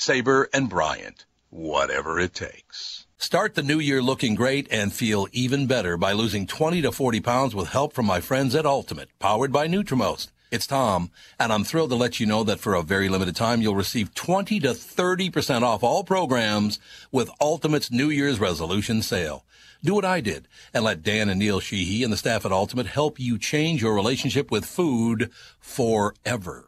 Sabre and Bryant, whatever it takes. Start the new year looking great and feel even better by losing 20 to 40 pounds with help from my friends at Ultimate, powered by Nutrimost. It's Tom, and I'm thrilled to let you know that for a very limited time, you'll receive 20 to 30% off all programs with Ultimate's New Year's resolution sale. Do what I did and let Dan and Neil Sheehy and the staff at Ultimate help you change your relationship with food forever.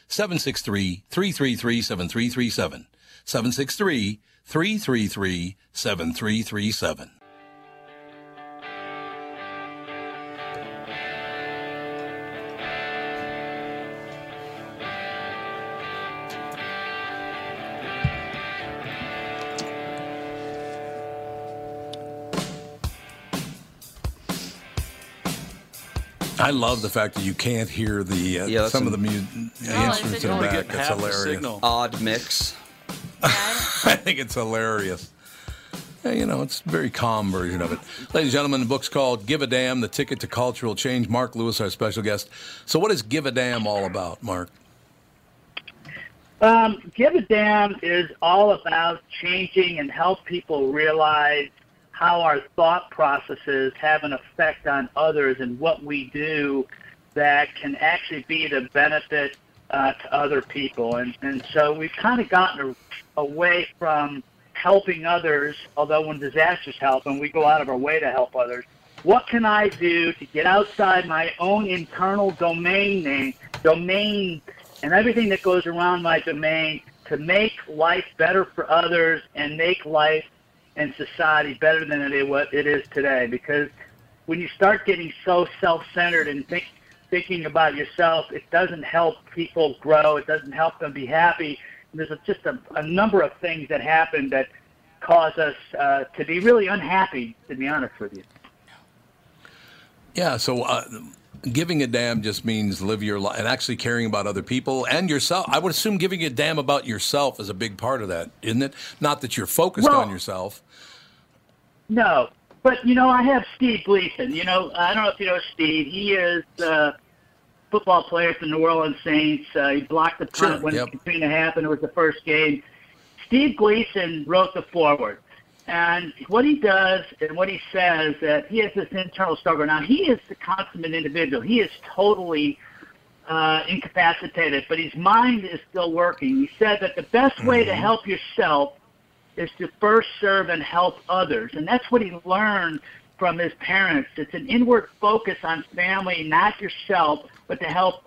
763 333 7337. 763 333 7337. I love the fact that you can't hear the uh, Yeah, that's some of the, mu- the No, instruments in the back. It's hilarious. Odd mix. I think it's hilarious. Yeah, you know, it's a very calm version of it. Ladies and gentlemen, the book's called Give a Damn, The Ticket to Cultural Change. Mark Lewis, our special guest. So what is Give a Damn all about, Mark? Um, Give a Damn is all about changing and help people realize how our thought processes have an effect on others and what we do that can actually be the benefit uh, to other people. And, and so we've kind of gotten a, away from helping others, although when disasters happen, we go out of our way to help others. What can I do to get outside my own internal domain name, domain, and everything that goes around my domain to make life better for others and make life and society better than it, what it is today? Because when you start getting so self-centered and think, thinking about yourself, it doesn't help people grow. It doesn't help them be happy. And there's just a, a number of things that happen that cause us uh, to be really unhappy, to be honest with you. Yeah, so uh, giving a damn just means live your life and actually caring about other people and yourself. I would assume giving a damn about yourself is a big part of that, isn't it? Not that you're focused Well- on yourself. No, but you know, I have Steve Gleason. You know, I don't know if you know Steve. He is uh, football player for the New Orleans Saints. Uh, he blocked the punt Sure, when yep. Katrina happened. It was the first game. Steve Gleason wrote the forward. And what he does and what he says that he has this internal struggle. Now he is the consummate individual. He is totally uh, incapacitated, but his mind is still working. He said that the best way to help yourself is to first serve and help others. And that's what he learned from his parents. It's an inward focus on family, not yourself, but to help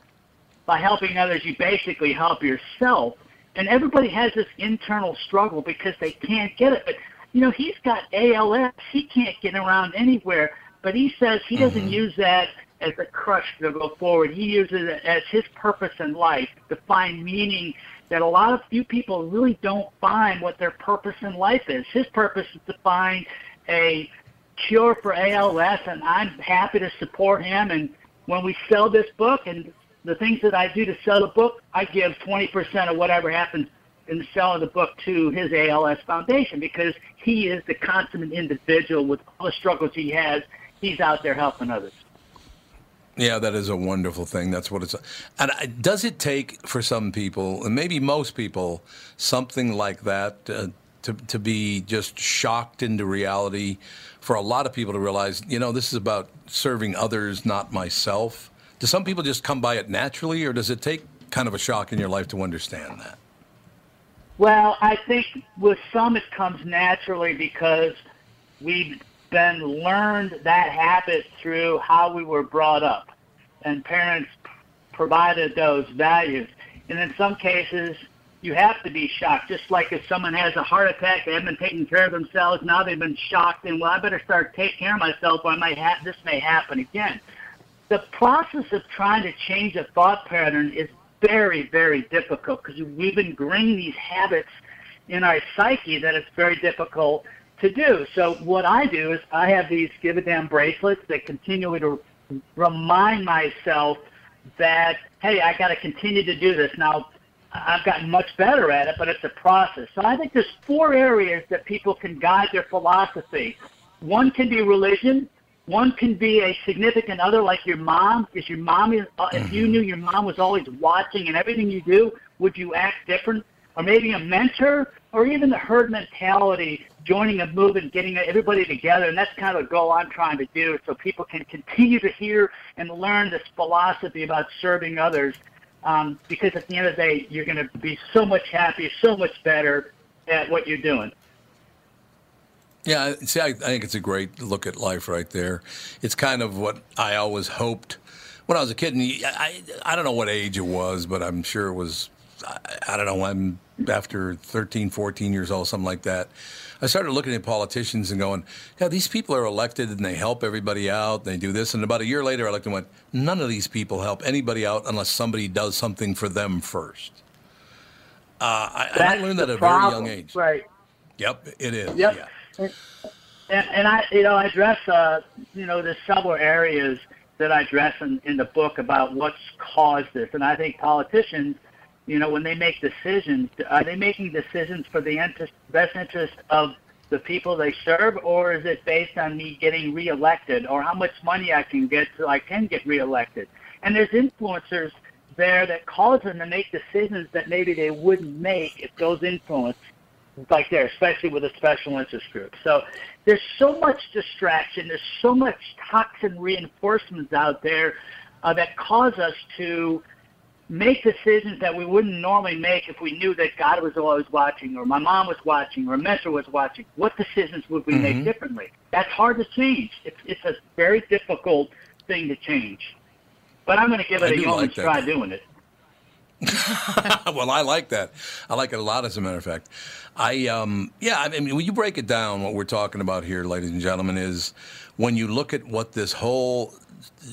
by helping others, you basically help yourself. And everybody has this internal struggle because they can't get it. But you know, he's got ALS. He can't get around anywhere. But he says he doesn't mm-hmm. use that as a crutch to go forward. He uses it as his purpose in life to find meaning that a lot of few people really don't find what their purpose in life is. His purpose is to find a cure for ALS, and I'm happy to support him. And when we sell this book and the things that I do to sell the book, I give 20% of whatever happens in selling the book to his ALS Foundation because he is the consummate individual with all the struggles he has. He's out there helping others. Yeah, that is a wonderful thing. That's what it's. And does it take for some people, and maybe most people, something like that uh, to to be just shocked into reality? For a lot of people to realize, you know, this is about serving others, not myself. Do some people just come by it naturally, or does it take kind of a shock in your life to understand that? Well, I think with some it comes naturally because we've been learned that habit through how we were brought up, and parents provided those values. And in some cases, you have to be shocked. Just like if someone has a heart attack, they haven't been taking care of themselves, now they've been shocked, and well, I better start taking care of myself, or I might ha- this may happen again. The process of trying to change a thought pattern is very, very difficult because we've been ingrained these habits in our psyche that it's very difficult to do. So what I do is I have these give a damn bracelets that continually to remind myself that hey, I got to continue to do this. Now I've gotten much better at it, but it's a process. So I think there's four areas that people can guide their philosophy. One can be religion. One can be a significant other, like your mom. Is your mom is, uh, if you knew your mom was always watching and everything you do, would you act different? Or maybe a mentor, or even the herd mentality, joining a movement, getting everybody together, and that's kind of the goal I'm trying to do, so people can continue to hear and learn this philosophy about serving others. Um, because at the end of the day, you're going to be so much happier, so much better at what you're doing. Yeah, see, I, I think it's a great look at life right there. It's kind of what I always hoped when I was a kid. And I, I don't know what age it was, but I'm sure it was, I, I don't know, I'm after 13, 14 years old, something like that. I started looking at politicians and going, yeah, these people are elected and they help everybody out. They do this. And about a year later, I looked and went, none of these people help anybody out unless somebody does something for them first. Uh, I, I learned that at a very young age. Right. Yep, it is. Yep. Yeah. And, and, I, you know, I address, uh, you know, there's several areas that I address in, in the book about what's caused this. And I think politicians, you know, when they make decisions, are they making decisions for the interest, best interest of the people they serve, or is it based on me getting reelected, or how much money I can get so I can get reelected? And there's influencers there that cause them to make decisions that maybe they wouldn't make if those influence like there, especially with a special interest group. So there's so much distraction. There's so much toxin reinforcements out there uh, that cause us to make decisions that we wouldn't normally make if we knew that God was always watching, or my mom was watching, or a mentor was watching. What decisions would we make Mhm. differently? That's hard to change. It's, it's a very difficult thing to change. But I'm going to give it a do like try doing it. well, I like that. I like it a lot, as a matter of fact. I, um, yeah, I mean, when you break it down, what we're talking about here, ladies and gentlemen, is when you look at what this whole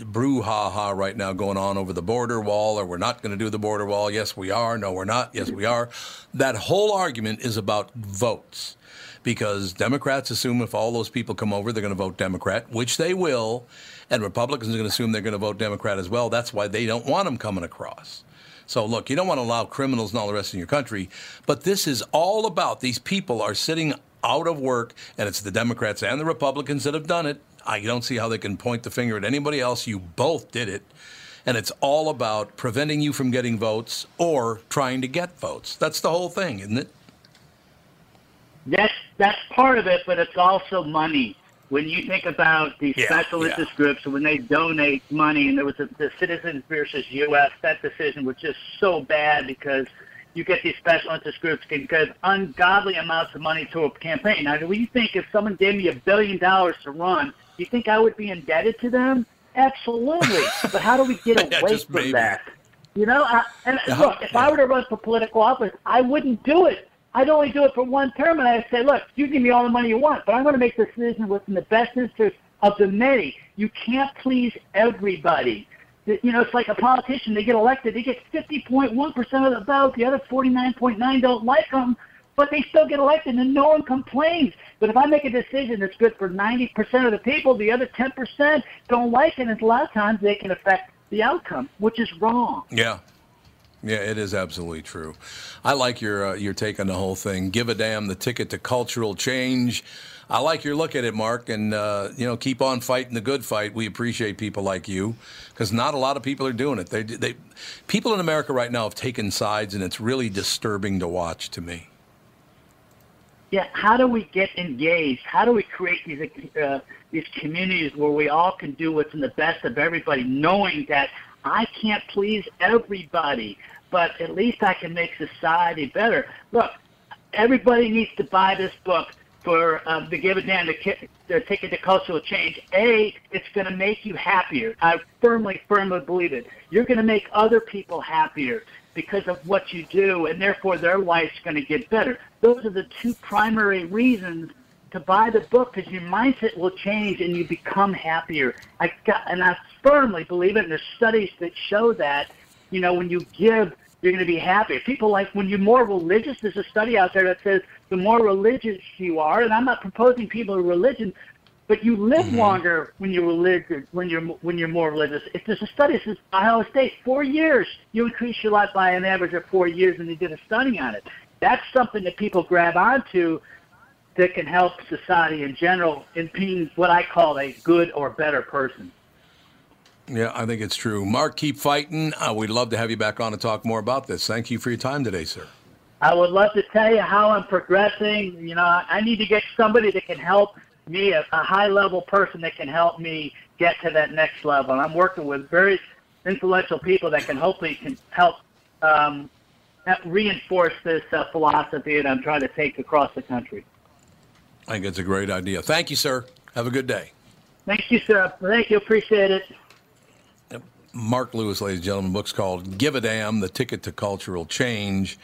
brouhaha right now going on over the border wall, or we're not going to do the border wall. Yes, we are. No, we're not. Yes, we are. That whole argument is about votes. Because Democrats assume if all those people come over, they're going to vote Democrat, which they will, and Republicans are going to assume they're going to vote Democrat as well. That's why they don't want them coming across. So look, you don't want to allow criminals and all the rest in your country, but this is all about these people are sitting out of work, and it's the Democrats and the Republicans that have done it. I don't see how they can point the finger at anybody else. You both did it. And it's all about preventing you from getting votes or trying to get votes. That's the whole thing, isn't it? That's that's part of it, but it's also money. When you think about these Yeah, special yeah. interest groups, when they donate money, and there was a, the Citizens versus U.S. That decision was just so bad because you get these special interest groups can give ungodly amounts of money to a campaign. Now, do you think if someone gave me a billion dollars to run, do you think I would be indebted to them? Absolutely. but how do we get away just from maybe. that? You know, I, and Yeah. look, if I were to run for political office, I wouldn't do it. I'd only do it for one term, and I'd say, look, you give me all the money you want, but I'm going to make the decision what's in the best interest of the many. You can't please everybody. You know, it's like a politician. They get elected, they get 50.1% of the vote. The other 49.9 don't like them, but they still get elected, and no one complains. But if I make a decision that's good for 90% of the people, the other 10% don't like it, and a lot of times they can affect the outcome, which is wrong. Yeah. Yeah, it is absolutely true. I like your uh, your take on the whole thing. Give a damn the ticket to cultural change. I like your look at it, Mark, and uh, you know keep on fighting the good fight. We appreciate people like you because not a lot of people are doing it. They they people in America right now have taken sides, and it's really disturbing to watch to me. Yeah, how do we get engaged? How do we create these uh, these communities where we all can do what's in the best of everybody, knowing that I can't please everybody, but at least I can make society better. Look, everybody needs to buy this book for um, the Give a Damn to, ki- to Ticket to Cultural Change. A, it's going to make you happier. I firmly, firmly believe it. You're going to make other people happier because of what you do, and therefore their life's going to get better. Those are the two primary reasons to buy the book because your mindset will change and you become happier. I got, and I firmly believe it. And there's studies that show that, you know, when you give, you're going to be happier. People like when you're more religious. There's a study out there that says the more religious you are, and I'm not proposing people are religion, but you live Mm-hmm. longer when you're religious. When you're when you're more religious. If there's a study that says Iowa State, four years, you increase your life by an average of four years, and they did a study on it. That's something that people grab onto that can help society in general in being what I call a good or better person. Yeah, I think it's true. Mark, keep fighting. Uh, we'd love to have you back on to talk more about this. Thank you for your time today, sir. I would love to tell you how I'm progressing. You know, I need to get somebody that can help me, a, a high level person that can help me get to that next level. And I'm working with very influential people that can hopefully can help um, reinforce this uh, philosophy that I'm trying to take across the country. I think it's a great idea. Thank you, sir. Have a good day. Thank you, sir. Thank you. Appreciate it. Mark Lewis, ladies and gentlemen, book's called Give a Damn, The Ticket to Cultural Change.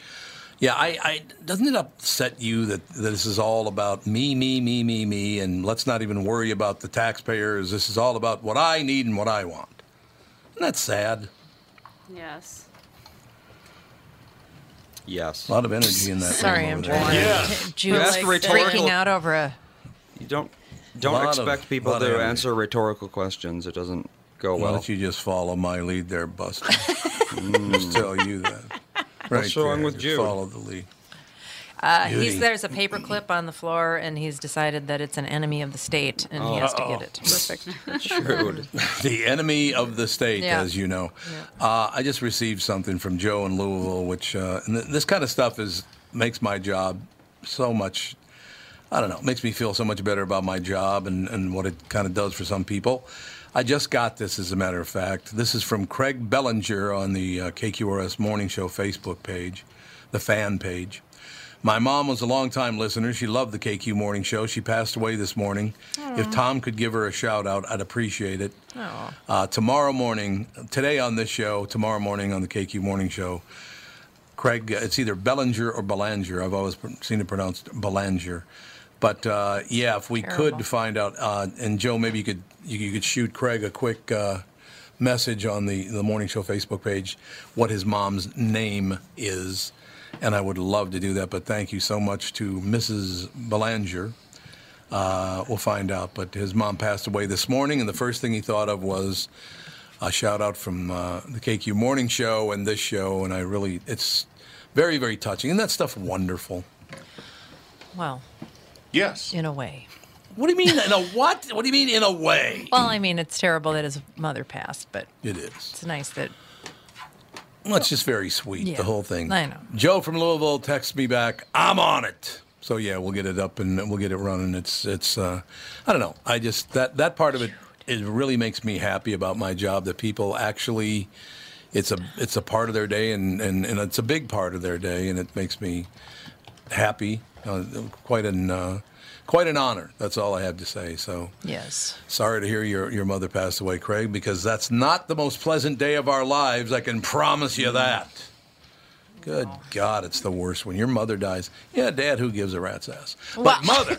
Yeah, I, I doesn't it upset you that, that this is all about me, me, me, me, me, and let's not even worry about the taxpayers. This is all about what I need and what I want. Isn't that sad? Yes. Yes. A lot of energy in that. Sorry, I'm over there. trying Yes. to. Jude's Ask freaking out over a. You don't don't Lot of- expect people to answer rhetorical questions. It doesn't go Why don't you just follow my lead there, Buster? just tell you that. Right What's wrong there. with Just Jude? Follow the lead. Uh, he's there's a paperclip on the floor, and he's decided that it's an enemy of the state, and he has to get it. Perfect. Jude. the enemy of the state, Yeah. as you know. Uh, I just received something from Joe in Louisville, which uh, and th- this kind of stuff is makes my job so much. I don't know, makes me feel so much better about my job and, and what it kind of does for some people. I just got this, as a matter of fact. This is from Craig Bellinger on the uh, KQRS Morning Show Facebook page, the fan page. My mom was a longtime listener. She loved the KQ Morning Show. She passed away this morning. If Tom could give her a shout out, I'd appreciate it. Uh, tomorrow morning, today on this show, tomorrow morning on the KQ Morning Show, Craig, it's either Bellinger or Belanger. I've always seen it pronounced Belanger. But uh, yeah, if we Terrible. could find out, uh, and Joe, maybe you could you, you could shoot Craig a quick uh, message on the the morning show Facebook page, what his mom's name is, and I would love to do that. But thank you so much to Mrs. Belanger. Uh, we'll find out. But his mom passed away this morning, and the first thing he thought of was a shout out from uh, the KQ Morning Show and this show, and I really, it's very, very touching. Isn't that stuff wonderful? Well, Yes. in a way. What do you mean in a what? What do you mean in a way? Well, I mean, it's terrible that his mother passed, but It is. it's nice that. Well, it's just very sweet, Yeah, the whole thing. I know. Joe from Louisville texts me back, I'm on it. So yeah, we'll get it up and we'll get it running. It's it's uh, I don't know. I just that that part of it it really makes me happy about my job that people actually it's a it's a part of their day and, and, and it's a big part of their day and it makes me happy. Uh, quite an uh, quite an honor. That's all I have to say. So Yes. Sorry to hear your, your mother passed away, Craig, because that's not the most pleasant day of our lives. I can promise you that. Good God, it's the worst when your mother dies. Yeah, Dad, who gives a rat's ass? But Well, mother,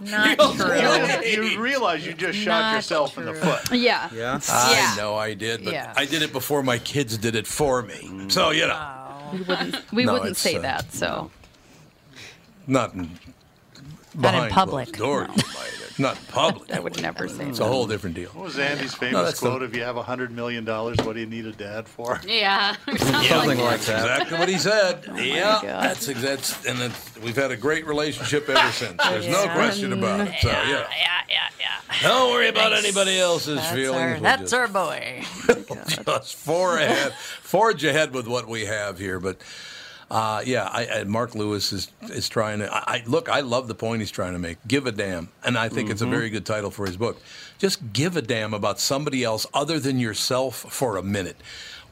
Not true. You, you realize you just shot Not yourself in the foot. Yeah. Yeah. I Yeah. know I did, but Yeah. I did it before my kids did it for me. So you know, We wouldn't, we No, wouldn't say uh, that. So not in, Not in public, closed doors, no. You might Not public. I would never say It's that. a whole different deal. What was Andy's No, famous that's the- quote? If you have a hundred million dollars, what do you need a dad for? Yeah. Something like that. Exactly what he said. Oh yeah, God. that's that's and it's, we've had a great relationship ever since. There's no Yeah. question about it. So yeah, Yeah, yeah, yeah. don't worry about anybody else's That's feelings. our, We'll that's just- our boy. just four ahead, forge ahead with what we have here. But uh, yeah, I, I, Mark Lewis is is trying to. I, look. I love the point he's trying to make. Give a damn, and I think it's a Mhm. very good title for his book. Just give a damn about somebody else other than yourself for a minute.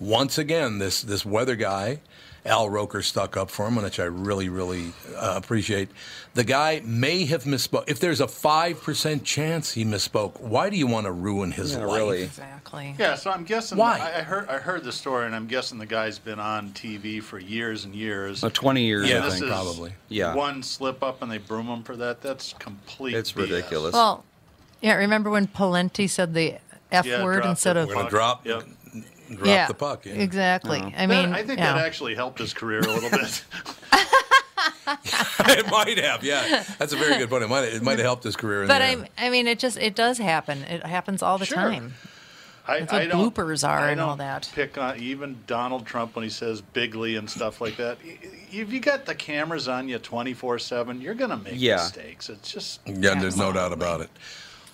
Once again, this this weather guy. Al Roker stuck up for him, which I really, really uh, appreciate. The guy may have misspoke. If there's a 5% chance he misspoke, why do you want to ruin his Yeah, life? really. Exactly. Yeah, so I'm guessing. Why? I, I heard I heard the story, and I'm guessing the guy's been on TV for years and years. Oh, 20 years, Yeah, I This think. is probably. Yeah. One slip up, and they broom him for that. That's complete. It's BS. ridiculous. Well, yeah, remember when Pawlenty said the F Yeah, word dropped instead it. of. We're going to drop, drop yeah, the puck. Yeah. Exactly. Uh-huh. I That- mean, I think yeah. that actually helped his career a little bit. it might have, yeah. That's a very good point. It might, it might have helped his career. In But I. I mean, it just it does happen. It happens all the Sure. time. I, That's what I don't- bloopers are I and all don't that. Pick on even Donald Trump when he says bigly and stuff like that. Y- If you got the cameras on you 24 7, you're going to make Yeah. mistakes. It's just. Yeah, there's no doubt about it.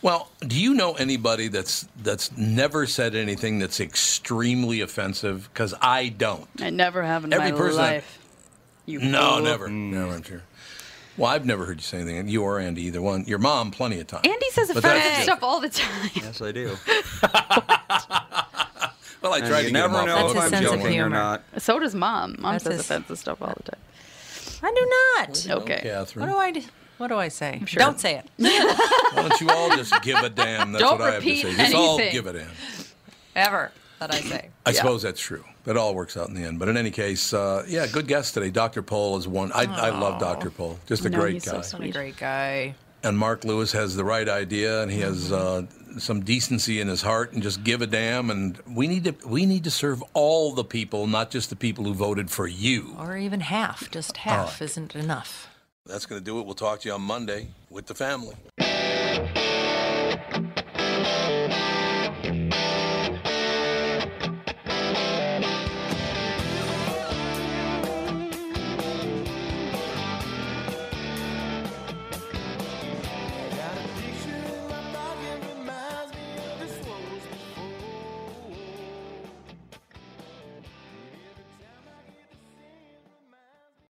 Well, do you know anybody that's that's never said anything that's extremely offensive? Because I don't. I never have in Every my person I- life. You No, fool. never, mm. never. I'm sure. Well, I've never heard you say anything. You or Andy, either one. Your mom, plenty of times. Andy says offensive stuff all the time. Yes, I do. Well, I And tried you to get never him know if That's his I'm joking or not. So does mom. Mom That's says his- offensive stuff all the time. I do not. Okay. Catherine. What do I do? What do I say? sure. Don't say it. Why don't you all just give a damn? That's Don't what I have to repeat say. Just all anything. give a damn. Ever that I say. I suppose that's true. That all works out in the end. But in any case, uh, yeah, good guest today. Dr. Pol is one. I, I love Dr. Pol. Just a No, great he's guy. So sweet. great guy. and Mark Lewis has the right idea, and he has uh, some decency in his heart, and just give a damn. And we need to we need to serve all the people, not just the people who voted for you. Or even half. Just half isn't enough. That's going to do it. We'll talk to you on Monday with the family.